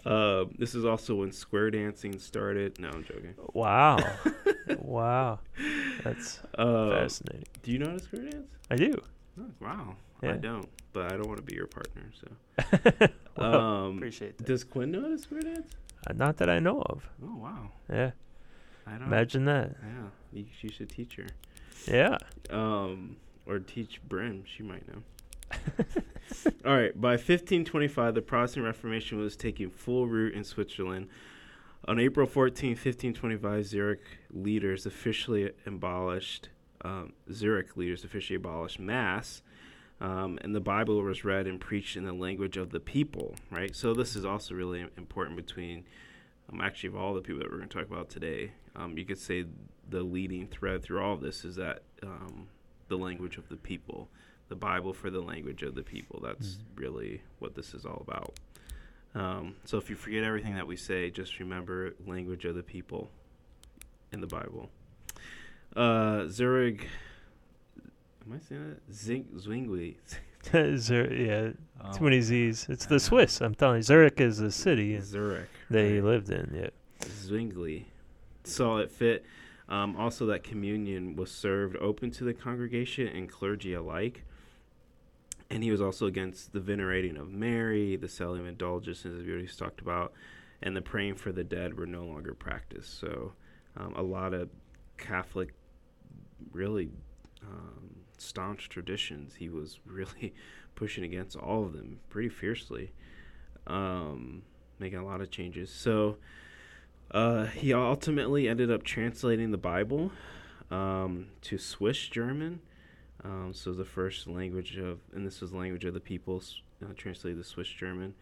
Um, this is also when square dancing started. No, I'm joking. Wow. wow. That's Uh, fascinating. do you know how to square dance? I do. Oh, wow. I don't, but I don't want to be your partner. So, Well, um, appreciate that. does Quinn know how to square dance? Uh, not that I know of. Oh, wow. Yeah. I don't. Imagine that. Yeah, you, you should teach her. Yeah. Um, or teach Brim. She might know. All right. By 1525, the Protestant Reformation was taking full root in Switzerland. On April 14, 1525, Zurich leaders officially abolished um, Zurich leaders officially abolished Mass, um, and the Bible was read and preached in the language of the people. Right. So this is also really important between, um, actually, of all the people that we're going to talk about today. Um, you could say the leading thread through all of this is that um, the language of the people, the Bible for the language of the people. That's really what this is all about. Um, so if you forget everything that we say, just remember language of the people in the Bible. Uh, Zurich, am I saying that? Zing, Zwingli. Zur- yeah. Oh. Too many Z's. It's the Swiss. I'm telling you. Zurich is a city Zurich. that he right. lived in. Yeah. Zwingli saw it fit. Um, also, that communion was served open to the congregation and clergy alike. And he was also against the venerating of Mary, the selling of indulgences, as we already talked about, and the praying for the dead were no longer practiced. So, um, a lot of Catholic, really um, staunch traditions, he was really pushing against all of them pretty fiercely, um, making a lot of changes. So, uh, he ultimately ended up translating the Bible um, to Swiss German. Um, so the first language of, and this was the language of the peoples, uh, translated to Swiss German.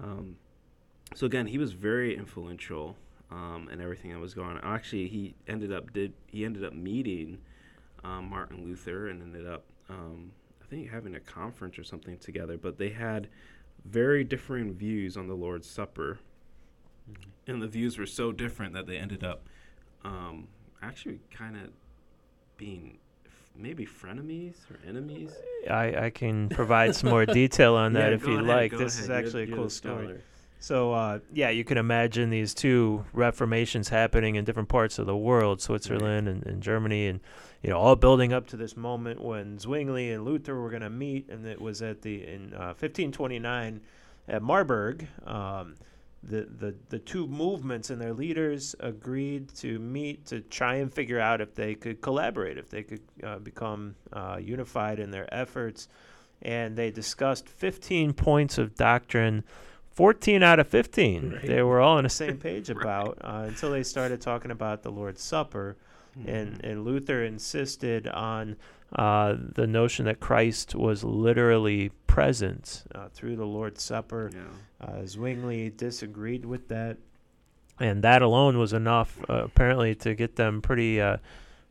Um, so again, he was very influential um, in everything that was going on. Actually, he ended up did he ended up meeting um, Martin Luther and ended up um, I think having a conference or something together. But they had very differing views on the Lord's Supper and the views were so different that they ended up um, actually kind of being maybe frenemies or enemies. I, I can provide some more detail on that Yeah, if you'd like. This ahead. is You're- actually a you're cool story. So, uh, yeah, you can imagine these two reformations happening in different parts of the world, Switzerland and, and Germany, and you know, all building up to this moment when Zwingli and Luther were going to meet, and it was at the in uh, 1529 at Marburg. Um, the, the the two movements and their leaders agreed to meet to try and figure out if they could collaborate, if they could uh, become uh, unified in their efforts, and they discussed 15 points of doctrine 14 out of 15 Right. they were all on the same page Right. about uh, until they started talking about the lord's supper and, Mhm. and luther insisted on uh, the notion that christ was literally present uh, through the lord's supper yeah. uh, zwingli disagreed with that and that alone was enough uh, apparently to get them pretty uh,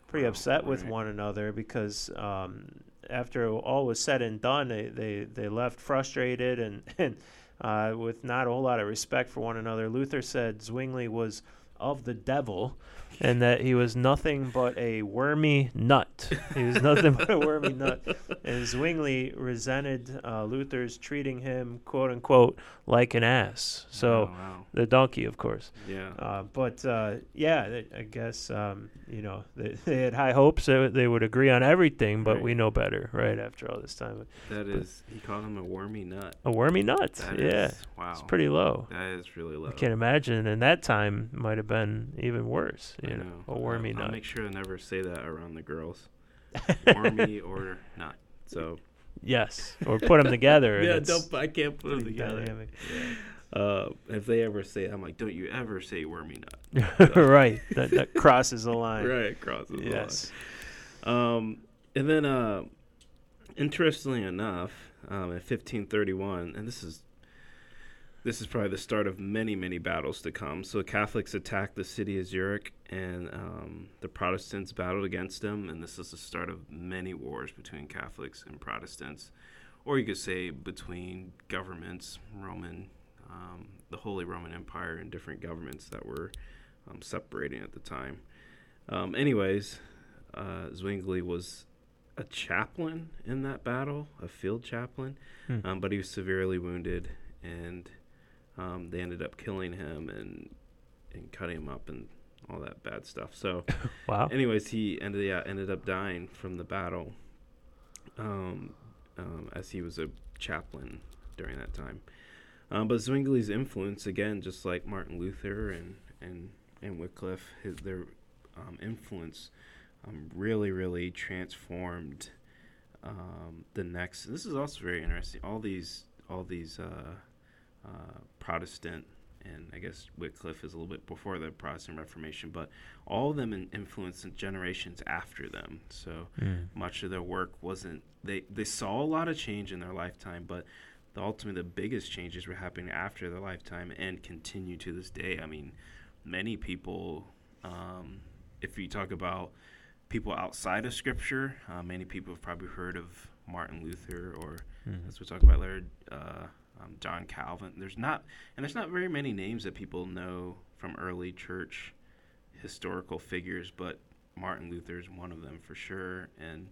pretty upset with right. one another because um, after all was said and done, they, they, they left frustrated and, and uh, with not a whole lot of respect for one another. Luther said Zwingli was of the devil and that he was nothing but a wormy nut. He was nothing but a wormy nut. And Zwingli resented uh, Luther's treating him, quote unquote, like an ass. So Oh, wow. the donkey, of course. Yeah. Uh, but uh, yeah, I guess um, you know they, they had high hopes that they would agree on everything, but Right. we know better, right? After all this time, That is, he called him a wormy nut. a wormy nut. That yeah, is- wow. it's pretty low. That is really low. I can't imagine. And that time might have been even worse. I You know, know. a wormy I'll, I'll make sure to never say that around the girls. wormy or not. So yes, or put them together. yeah, don't. I can't put them together. dynamic. Uh, if they ever say, I'm like, don't you ever say wormy nut. right, that, that crosses the line. Right, crosses the line. Yes. Um, and then, uh, interestingly enough, um, in 1531, and this is this is probably the start of many, many battles to come. So Catholics attacked the city of Zurich, and um, the Protestants battled against them, and this is the start of many wars between Catholics and Protestants, or you could say between governments, Roman, um, the Holy Roman Empire, and different governments that were um, separating at the time. Um, anyways, uh, Zwingli was a chaplain in that battle, a field chaplain, Hmm. um, but he was severely wounded, and um, they ended up killing him and and cutting him up and all that bad stuff. So, Wow. anyways, he ended yeah ended up dying from the battle, um, um, as he was a chaplain during that time. Um, but Zwingli's influence, again, just like Martin Luther and and and Wycliffe, his, their um, influence um, really, really transformed um, the next. This is also very interesting. All these, all these uh, uh, Protestant, and I guess Wycliffe is a little bit before the Protestant Reformation, but all of them in influenced generations after them. So Mm. much of their work wasn't. They they saw a lot of change in their lifetime, but the ultimately the biggest changes were happening after their lifetime and continue to this day. I mean, many people, um, if you talk about people outside of Scripture, uh, many people have probably heard of Martin Luther or Mhm. as we talk about later, uh, um, John Calvin. There's not, and there's not very many names that people know from early church historical figures, but Martin Luther's one of them for sure, and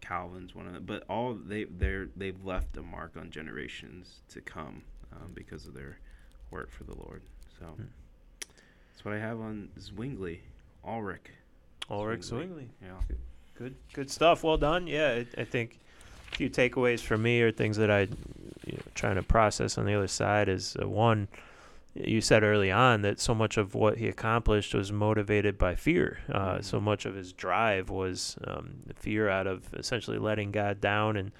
Calvin's one of them. But all they they're they've left a mark on generations to come um, because of their work for the Lord. So Hmm. that's what I have on Zwingli, Ulrich. Ulrich Zwingli. Zwingli. Yeah. Good, good stuff. Well done. Yeah, I, I think a few takeaways for me or things that I, you know, trying to process on the other side is uh, one. You said early on that so much of what he accomplished was motivated by fear. Uh, Mhm. so much of his drive was um, fear out of essentially letting God down and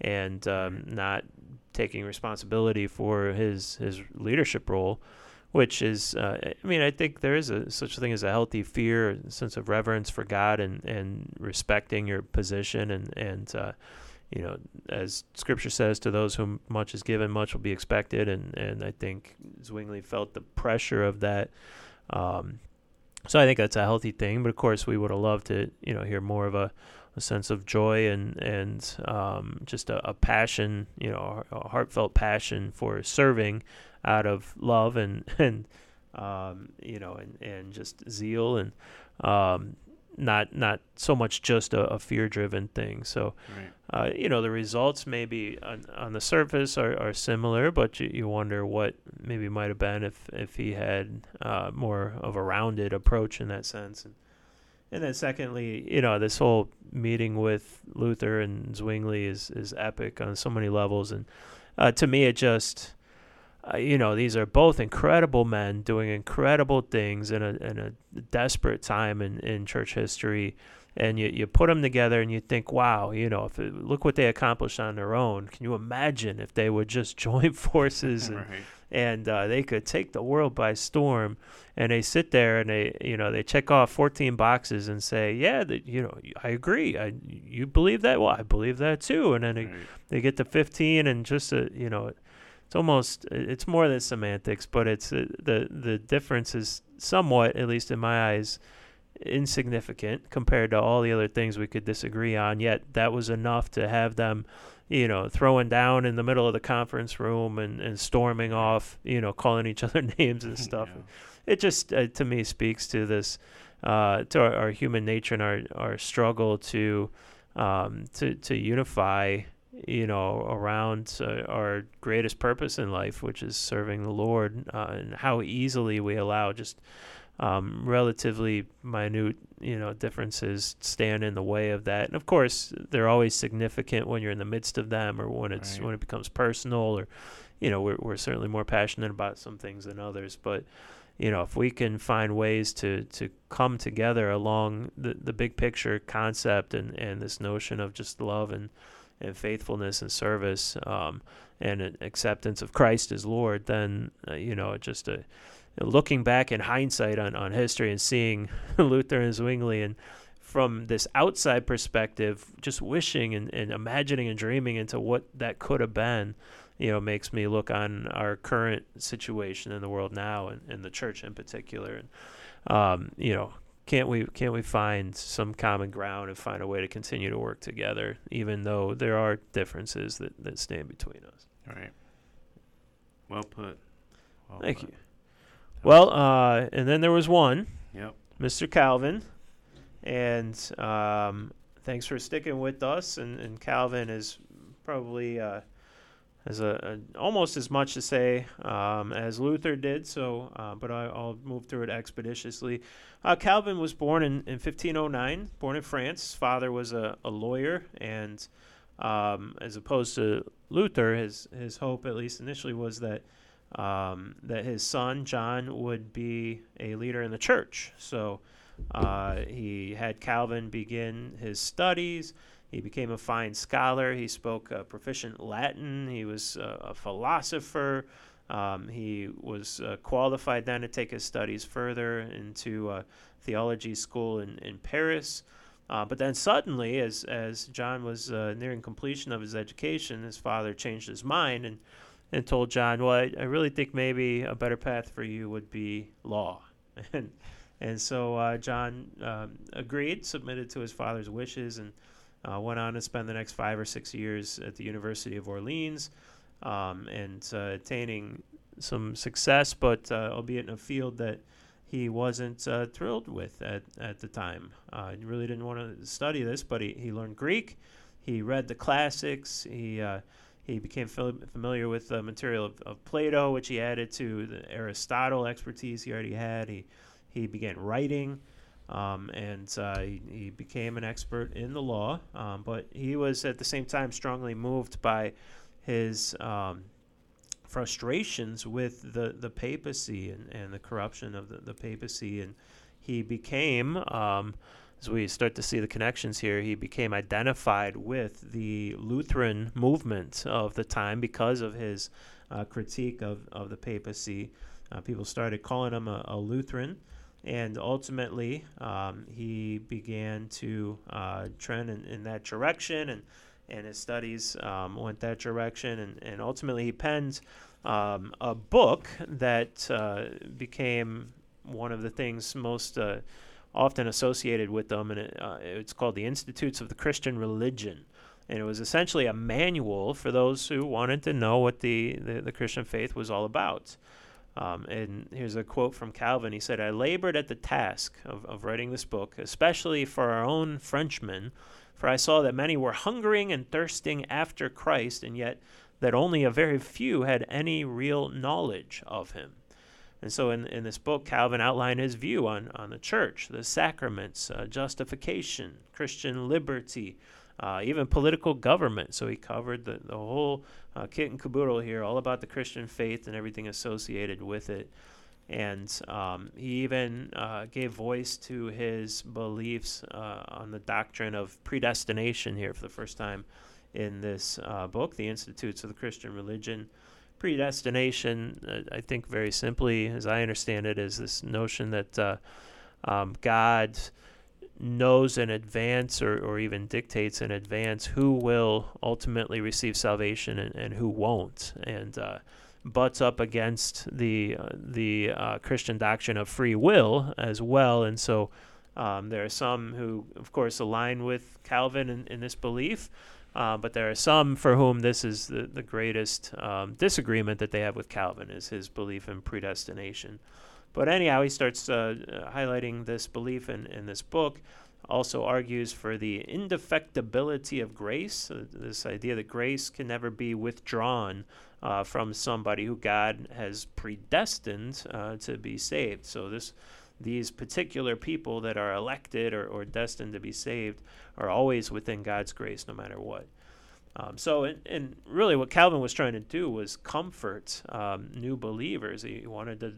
and um, not taking responsibility for his his leadership role which is uh, I mean I think there is a such a thing as a healthy fear, a sense of reverence for God and and respecting your position and and uh, you know as Scripture says to those whom much is given, much will be expected, and and I think Zwingli felt the pressure of that. Um, so I think that's a healthy thing, but of course we would have loved to you know hear more of a, a sense of joy and and um, just a, a passion, you know, a heartfelt passion for serving out of love and and um, you know and, and just zeal and um, not not so much just a, a fear driven thing. So Right. uh, you know the results maybe on, on the surface are, are similar, but you, you wonder what maybe might have been if if he had uh, more of a rounded approach in that sense. And, and then secondly, you know, this whole meeting with Luther and Zwingli is is epic on so many levels, and uh, to me, it just uh, you know, these are both incredible men doing incredible things in a in a desperate time in, in church history, and you you put them together and you think, wow, you know, if it, look what they accomplished on their own. Can you imagine if they would just join forces and right. and uh, they could take the world by storm. And they sit there and they, you know, they check off 14 boxes and say, yeah, that you know, I agree. I, you believe that? Well, I believe that too. And then they, right. they get to 15 and just, uh, you know, it's almost it's more than semantics, but it's uh, the the difference is somewhat, at least in my eyes, insignificant compared to all the other things we could disagree on. Yet that was enough to have them, you know, throwing down in the middle of the conference room and, and storming off, you know, calling each other names and stuff. Yeah. It just uh, to me speaks to this, uh, to our, our human nature and our our struggle to, um, to to unify. You know, around uh, our greatest purpose in life, which is serving the Lord, uh, and how easily we allow just um, relatively minute, you know, differences stand in the way of that. And of course, they're always significant when you're in the midst of them, or when it's Right. when it becomes personal, or you know, we're we're certainly more passionate about some things than others. But you know, if we can find ways to to come together along the the big picture concept and and this notion of just love and and faithfulness and service um, and an acceptance of Christ as Lord, then uh, you know, just a looking back in hindsight on, on history and seeing Luther and Zwingli and from this outside perspective, just wishing and, and imagining and dreaming into what that could have been, you know, makes me look on our current situation in the world now and, and the church in particular. And, um, you know, can't we can't we find some common ground and find a way to continue to work together, even though there are differences that, that stand between us? All right. Well put. Well Thank put. you. Well, uh, and then there was one, Yep. Mr. Calvin, and um, thanks for sticking with us. And, and Calvin is probably uh, has a, a almost as much to say um, as Luther did. So, uh, but I, I'll move through it expeditiously. Uh, Calvin was born in, in 1509, born in France. His father was a, a lawyer, and um, as opposed to Luther, his his hope, at least initially, was that um, that his son John would be a leader in the church. So uh, he had Calvin begin his studies. He became a fine scholar. He spoke uh, proficient Latin. He was uh, a philosopher. Um, he was uh, qualified then to take his studies further into uh, theology school in, in Paris. Uh, but then suddenly, as, as John was uh, nearing completion of his education, his father changed his mind and and told John, "Well, I, I really think maybe a better path for you would be law." and and so John um, agreed, submitted to his father's wishes, and uh, went on to spend the next five or six years at the University of Orleans, um, and uh, attaining some success, but uh, albeit in a field that he wasn't uh, thrilled with at, at the time. Uh, he really didn't want to study this, but he, he learned Greek. He read the classics. He uh, he became fam- familiar with the material of, of Plato, which he added to the Aristotle expertise he already had. He he began writing, um, and uh, he, he became an expert in the law. Um, but he was at the same time strongly moved by his um, frustrations with the, the papacy and, and the corruption of the, the papacy, and he became. Um, as we start to see the connections here, he became identified with the Lutheran movement of the time because of his uh, critique of, of the papacy. Uh, people started calling him a, a Lutheran, and ultimately um, he began to uh, trend in, in that direction, and, and his studies um, went that direction, and, and ultimately he penned um, a book that uh, became one of the things most uh, often associated with them, and it, uh, it's called the Institutes of the Christian Religion. And it was essentially a manual for those who wanted to know what the, the, the Christian faith was all about. Um, and here's a quote from Calvin. He said, I labored at the task of, of writing this book, especially for our own Frenchmen, for I saw that many were hungering and thirsting after Christ, and yet that only a very few had any real knowledge of him. And so in, in this book, Calvin outlined his view on, on the church, the sacraments, uh, justification, Christian liberty, uh, even political government. So he covered the, the whole uh, kit and caboodle here, all about the Christian faith and everything associated with it. And um, he even uh, gave voice to his beliefs uh, on the doctrine of predestination here for the first time in this uh, book, The Institutes of the Christian Religion predestination, uh, I think very simply, as I understand it, is this notion that um, God knows in advance or, or even dictates in advance who will ultimately receive salvation and, and who won't, and uh, butts up against the uh, the uh, Christian doctrine of free will as well. And so um, there are some who, of course, align with Calvin in, in this belief. Uh, but there are some for whom this is the, the greatest um, disagreement that they have with Calvin is his belief in predestination. But anyhow, he starts uh, highlighting this belief in, in this book. Also argues for the indefectibility of grace, uh, this idea that grace can never be withdrawn uh, from somebody who God has predestined uh, to be saved. So this these particular people that are elected or, or destined to be saved are always within God's grace no matter what. Um, so, and, and, really, what Calvin was trying to do was comfort um, new believers. He wanted to,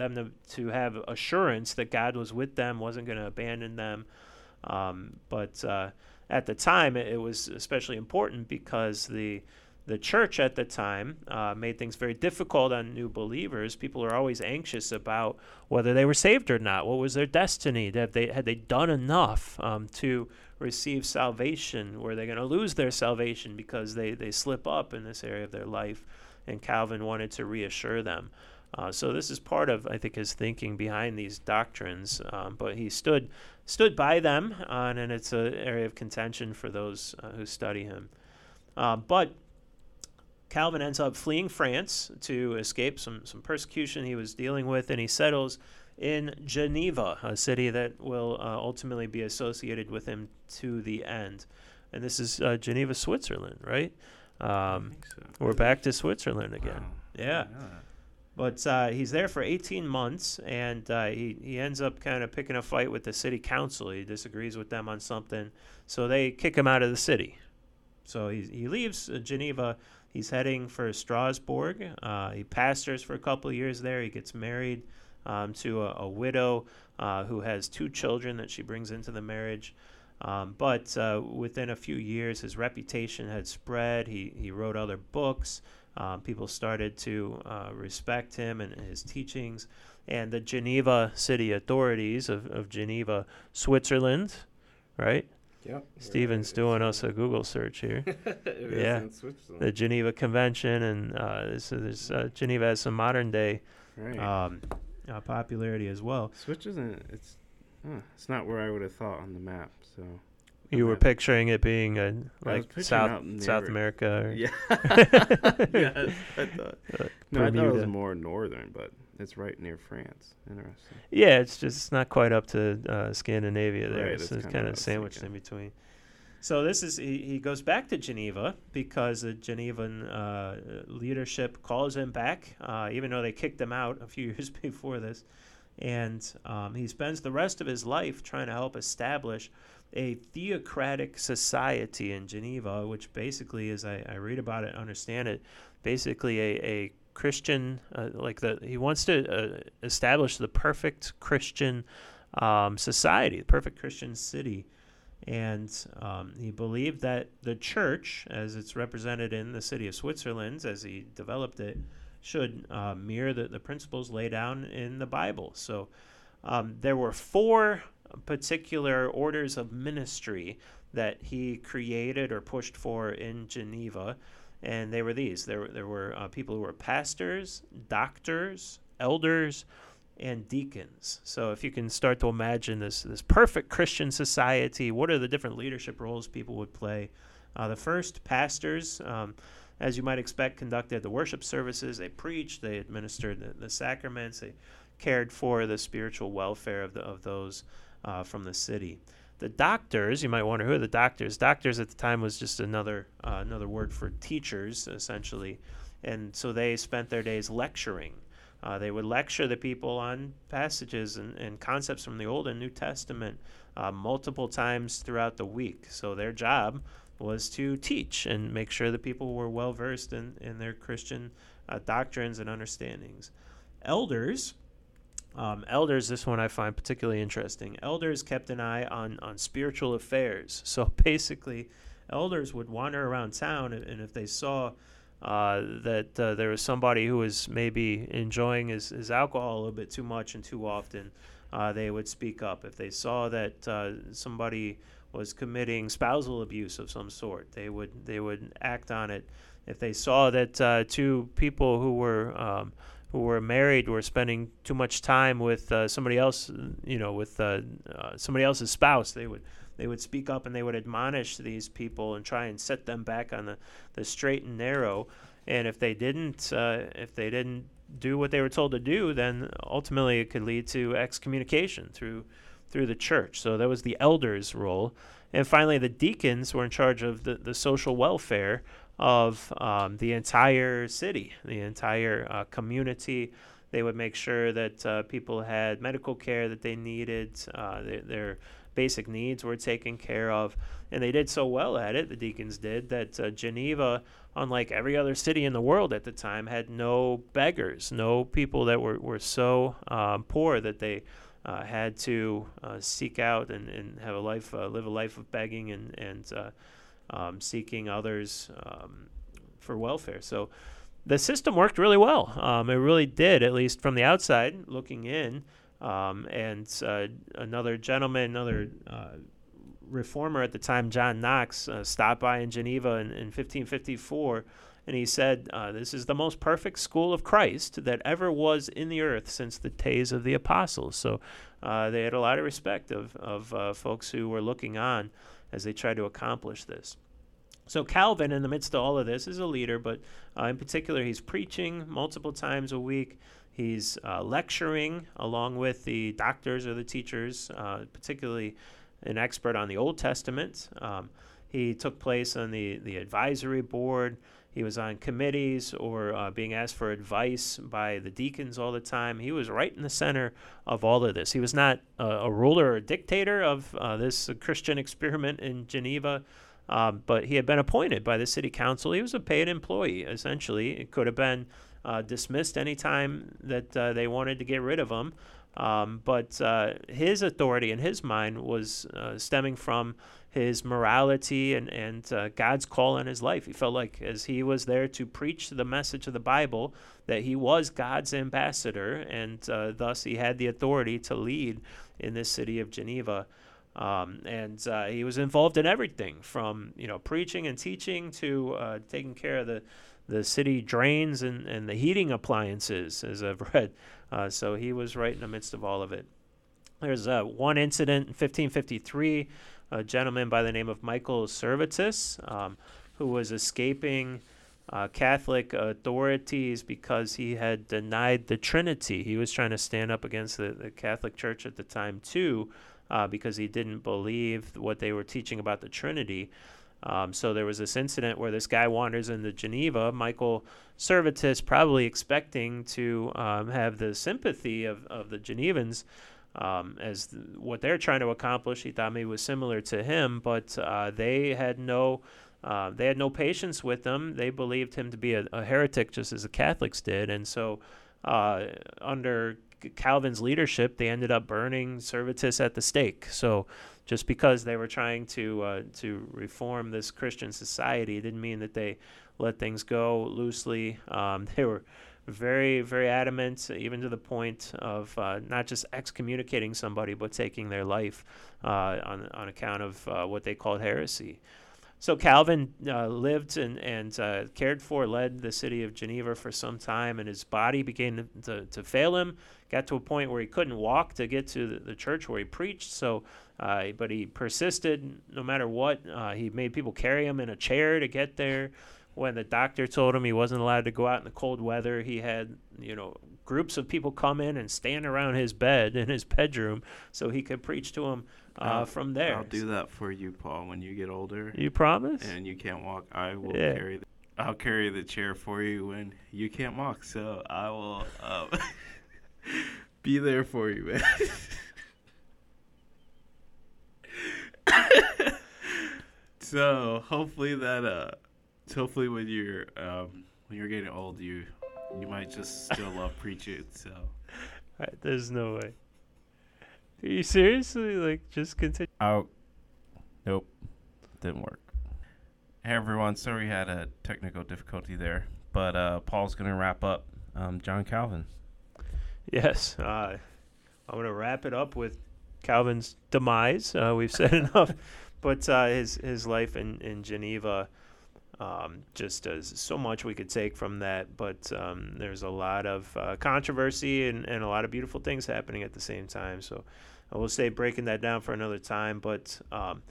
them to, to have assurance that God was with them, wasn't going to abandon them. Um, but uh, at the time, it, it, was especially important because the the church at the time uh, made things very difficult on new believers. People are always anxious about whether they were saved or not. What was their destiny? Had they had they done enough um, to receive salvation? Were they going to lose their salvation because they they slip up in this area of their life? And Calvin wanted to reassure them. Uh, so this is part of, I think, his thinking behind these doctrines. Um, but he stood stood by them, uh, and it's an area of contention for those uh, who study him. Uh, but Calvin ends up fleeing France to escape some, some persecution he was dealing with, and he settles in Geneva, a city that will uh, ultimately be associated with him to the end. And this is uh, Geneva, Switzerland, right? Um, so. We're back to Switzerland again. Wow. Yeah. But uh, he's there for 18 months, and uh, he, he ends up kind of picking a fight with the city council. He disagrees with them on something, so they kick him out of the city. So he, he leaves uh, Geneva He's heading for Strasbourg. Uh, he pastors for a couple of years there. He gets married um, to a, a widow uh, who has two children that she brings into the marriage. Um, but uh, within a few years, his reputation had spread. He, he wrote other books. Um, people started to uh, respect him and his teachings. And the Geneva city authorities of, of Geneva, Switzerland, right? Yep. Stephen's doing us a Google search here. yeah. The Geneva Convention, and uh, so there's uh, Geneva has some modern day right. um, uh, popularity as well. Switzerland, it's it's not where I would have thought on the map. So you were picturing it being a like South South America. Or yeah. I thought. Uh, no, I thought it was more northern, but it's right near France. Interesting. Yeah, it's just it's not quite up to uh, Scandinavia there. Right, so it's kind of sandwiched in between. So this is he, he goes back to Geneva because the Genevan uh, leadership calls him back, uh, even though they kicked him out a few years before this, and um, he spends the rest of his life trying to help establish a theocratic society in Geneva, which basically, as I, I read about it, understand it, basically a, a Christian, uh, like the he wants to uh, establish the perfect Christian um, society, the perfect Christian city, and um, he believed that the church, as it's represented in the city of Switzerland, as he developed it, should uh, mirror the, the principles laid down in the Bible. So um, there were four particular orders of ministry that he created or pushed for in Geneva and they were these. There, there were uh, people who were pastors, doctors, elders, and deacons. So if you can start to imagine this this perfect Christian society, what are the different leadership roles people would play? Uh, the first, pastors, um, as you might expect, conducted the worship services. They preached. They administered the, the sacraments. They cared for the spiritual welfare of the, of those uh, from the city. The doctors, you might wonder who are the doctors. Doctors at the time was just another uh, another word for teachers, essentially, and so they spent their days lecturing. Uh, they would lecture the people on passages and, and concepts from the Old and New Testament uh, multiple times throughout the week. So their job was to teach and make sure the people were well versed in, in their Christian uh, doctrines and understandings. Elders um, elders, this one I find particularly interesting. Elders kept an eye on, on spiritual affairs. So basically, elders would wander around town, and, and if they saw uh, that uh, there was somebody who was maybe enjoying his, his alcohol a little bit too much and too often, uh, they would speak up. If they saw that uh, somebody was committing spousal abuse of some sort, they would they would act on it. If they saw that uh, two people who were um, who were married were spending too much time with uh, somebody else, you know, with uh, uh, somebody else's spouse, they would they would speak up and they would admonish these people and try and set them back on the, the straight and narrow. And if they didn't, uh, if they didn't do what they were told to do, then ultimately it could lead to excommunication through through the church. So that was the elders' role. And finally, the deacons were in charge of the, the social welfare of um, the entire city, the entire uh, community. They would make sure that uh, people had medical care that they needed, uh, their, their, basic needs were taken care of. And they did so well at it, the deacons did, that uh, Geneva, unlike every other city in the world at the time, had no beggars, no people that were, were so um, poor that they uh, had to uh, seek out and, and have a life, live a life of begging and, and um, seeking others um, for welfare. So the system worked really well. Um, it really did, at least from the outside looking in. Um, and uh, another gentleman, another uh, reformer at the time, John Knox, uh, stopped by in Geneva in, in 1554, and he said, uh, This is the most perfect school of Christ that ever was in the earth since the days of the apostles. So uh, they had a lot of respect of, of uh, folks who were looking on as they try to accomplish this. So Calvin, in the midst of all of this, is a leader, but uh, in particular, he's preaching multiple times a week. He's uh, lecturing along with the doctors or the teachers, uh, particularly an expert on the Old Testament. Um, he took place on the, the advisory board. He was on committees or uh, being asked for advice by the deacons all the time. He was right in the center of all of this. He was not a ruler or a dictator of uh, this Christian experiment in Geneva, um, but he had been appointed by the city council. He was a paid employee, essentially. It could have been uh, dismissed anytime that uh, they wanted to get rid of him. Um, but uh, his authority in his mind was uh, stemming from his morality and, and uh, God's call in his life. He felt like as he was there to preach the message of the Bible, that he was God's ambassador, and uh, thus he had the authority to lead in this city of Geneva. Um, and uh, he was involved in everything from you know preaching and teaching to uh, taking care of the the city drains and, and the heating appliances, as I've read. Uh, so he was right in the midst of all of it. There's uh, one incident in 1553, a gentleman by the name of Michael Servetus, um, who was escaping uh, Catholic authorities because he had denied the Trinity. He was trying to stand up against the, the Catholic Church at the time, too, uh, because he didn't believe what they were teaching about the Trinity. Um, so there was this incident where this guy wanders into Geneva, Michael Servetus, probably expecting to um, have the sympathy of, of the Genevans um, as th- what they're trying to accomplish. He thought maybe was similar to him, but uh, they had no. Uh, they had no patience with him. They believed him to be a, a heretic, just as the Catholics did, and so uh, under Calvin's leadership, they ended up burning Servetus at the stake. So just because they were trying to uh, to reform this Christian society didn't mean that they let things go loosely. Um, they were very very adamant, even to the point of uh, not just excommunicating somebody, but taking their life uh, on on account of uh, what they called heresy. So Calvin uh, lived and, and uh, cared for, led the city of Geneva for some time, and his body began to, to, fail him. Got to a point where he couldn't walk to get to the, the church where he preached. So, uh, but he persisted no matter what. He made people carry him in a chair to get there. When the doctor told him he wasn't allowed to go out in the cold weather, he had you know groups of people come in and stand around his bed in his bedroom so he could preach to them uh, from there. I'll do that for you, Paul, when you get older. You promise? And you can't walk. I will Yeah. carry. The, I'll carry the chair for you when you can't walk. So I will uh, be there for you, man. so hopefully that uh, hopefully when you're um, when you're getting old, you you might just still love preaching. So There's no way. Are you seriously like just continue? Oh, nope, didn't work. Hey everyone, sorry we had a technical difficulty there, but uh, Paul's gonna wrap up um, John Calvin. Yes. Uh, I'm going to wrap it up with Calvin's demise. Uh, we've said enough, but uh, his his life in in Geneva. Um, just so much we could take from that, but um, there's a lot of uh, controversy and, and a lot of beautiful things happening at the same time. So I will say breaking that down for another time. But um,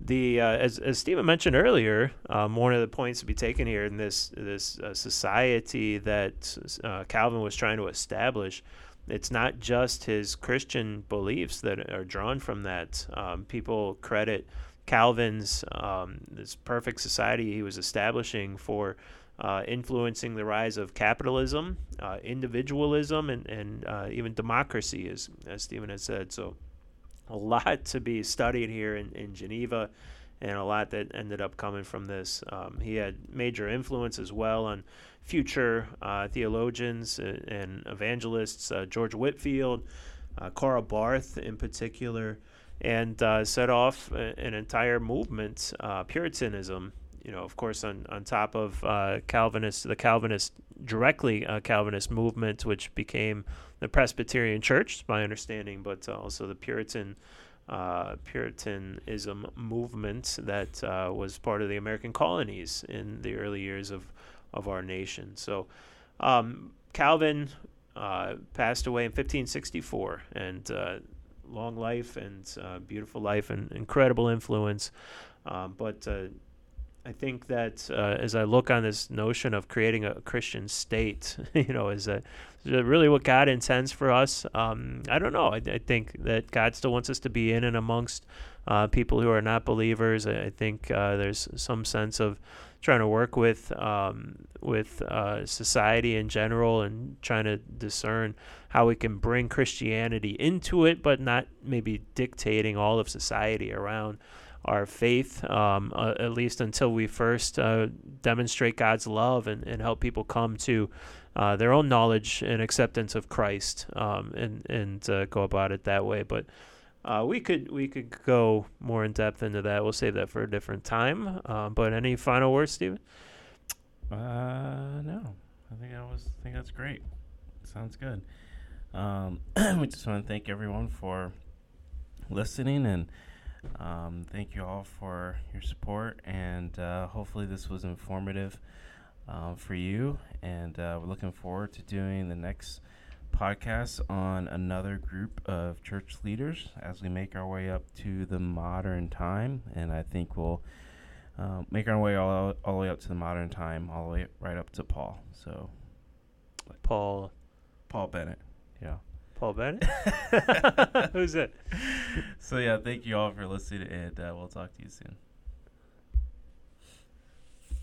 the uh, as as Stephen mentioned earlier, um, one of the points to be taken here in this this uh, society that uh, Calvin was trying to establish, it's not just his Christian beliefs that are drawn from that. Um, people credit Calvin's um, this perfect society he was establishing for. Uh, influencing the rise of capitalism, uh, individualism, and, and uh, even democracy, as, as Stephen has said. So, a lot to be studied here in, in Geneva and a lot that ended up coming from this. Um, he had major influence as well on future uh, theologians and, and evangelists, uh, George Whitefield, uh, Karl Barth in particular, and uh, set off an entire movement, uh, Puritanism. You know, of course, on, on top of uh, Calvinist, the Calvinist directly Calvinist movement, which became the Presbyterian Church, my understanding, but also the Puritan uh, Puritanism movement that uh, was part of the American colonies in the early years of, of our nation. So um, Calvin uh, passed away in 1564, and uh, long life and uh, beautiful life and incredible influence. Um, but uh, I think that uh, as I look on this notion of creating a Christian state, you know, is that really what God intends for us? Um, I don't know. I, I, think that God still wants us to be in and amongst uh, people who are not believers. I, I think uh, there's some sense of trying to work with um, with uh, society in general and trying to discern how we can bring Christianity into it, but not maybe dictating all of society around our faith, um, uh, at least until we first uh, demonstrate God's love and, and help people come to uh, their own knowledge and acceptance of Christ, um, and and uh, go about it that way. But uh, we could we could go more in depth into that. We'll save that for a different time. Um, but any final words, Stephen? Uh, no. I think I was. I think that's great. Sounds good. Um, we just want to thank everyone for listening and um, thank you all for your support, and uh, hopefully, this was informative uh, for you. And uh, we're looking forward to doing the next podcast on another group of church leaders as we make our way up to the modern time. And I think we'll uh, make our way all, all the way up to the modern time, all the way right up to Paul. So, Paul. Paul Bennett. Yeah. Paul Bennett? Who's it? So, yeah, thank you all for listening, and uh, we'll talk to you soon.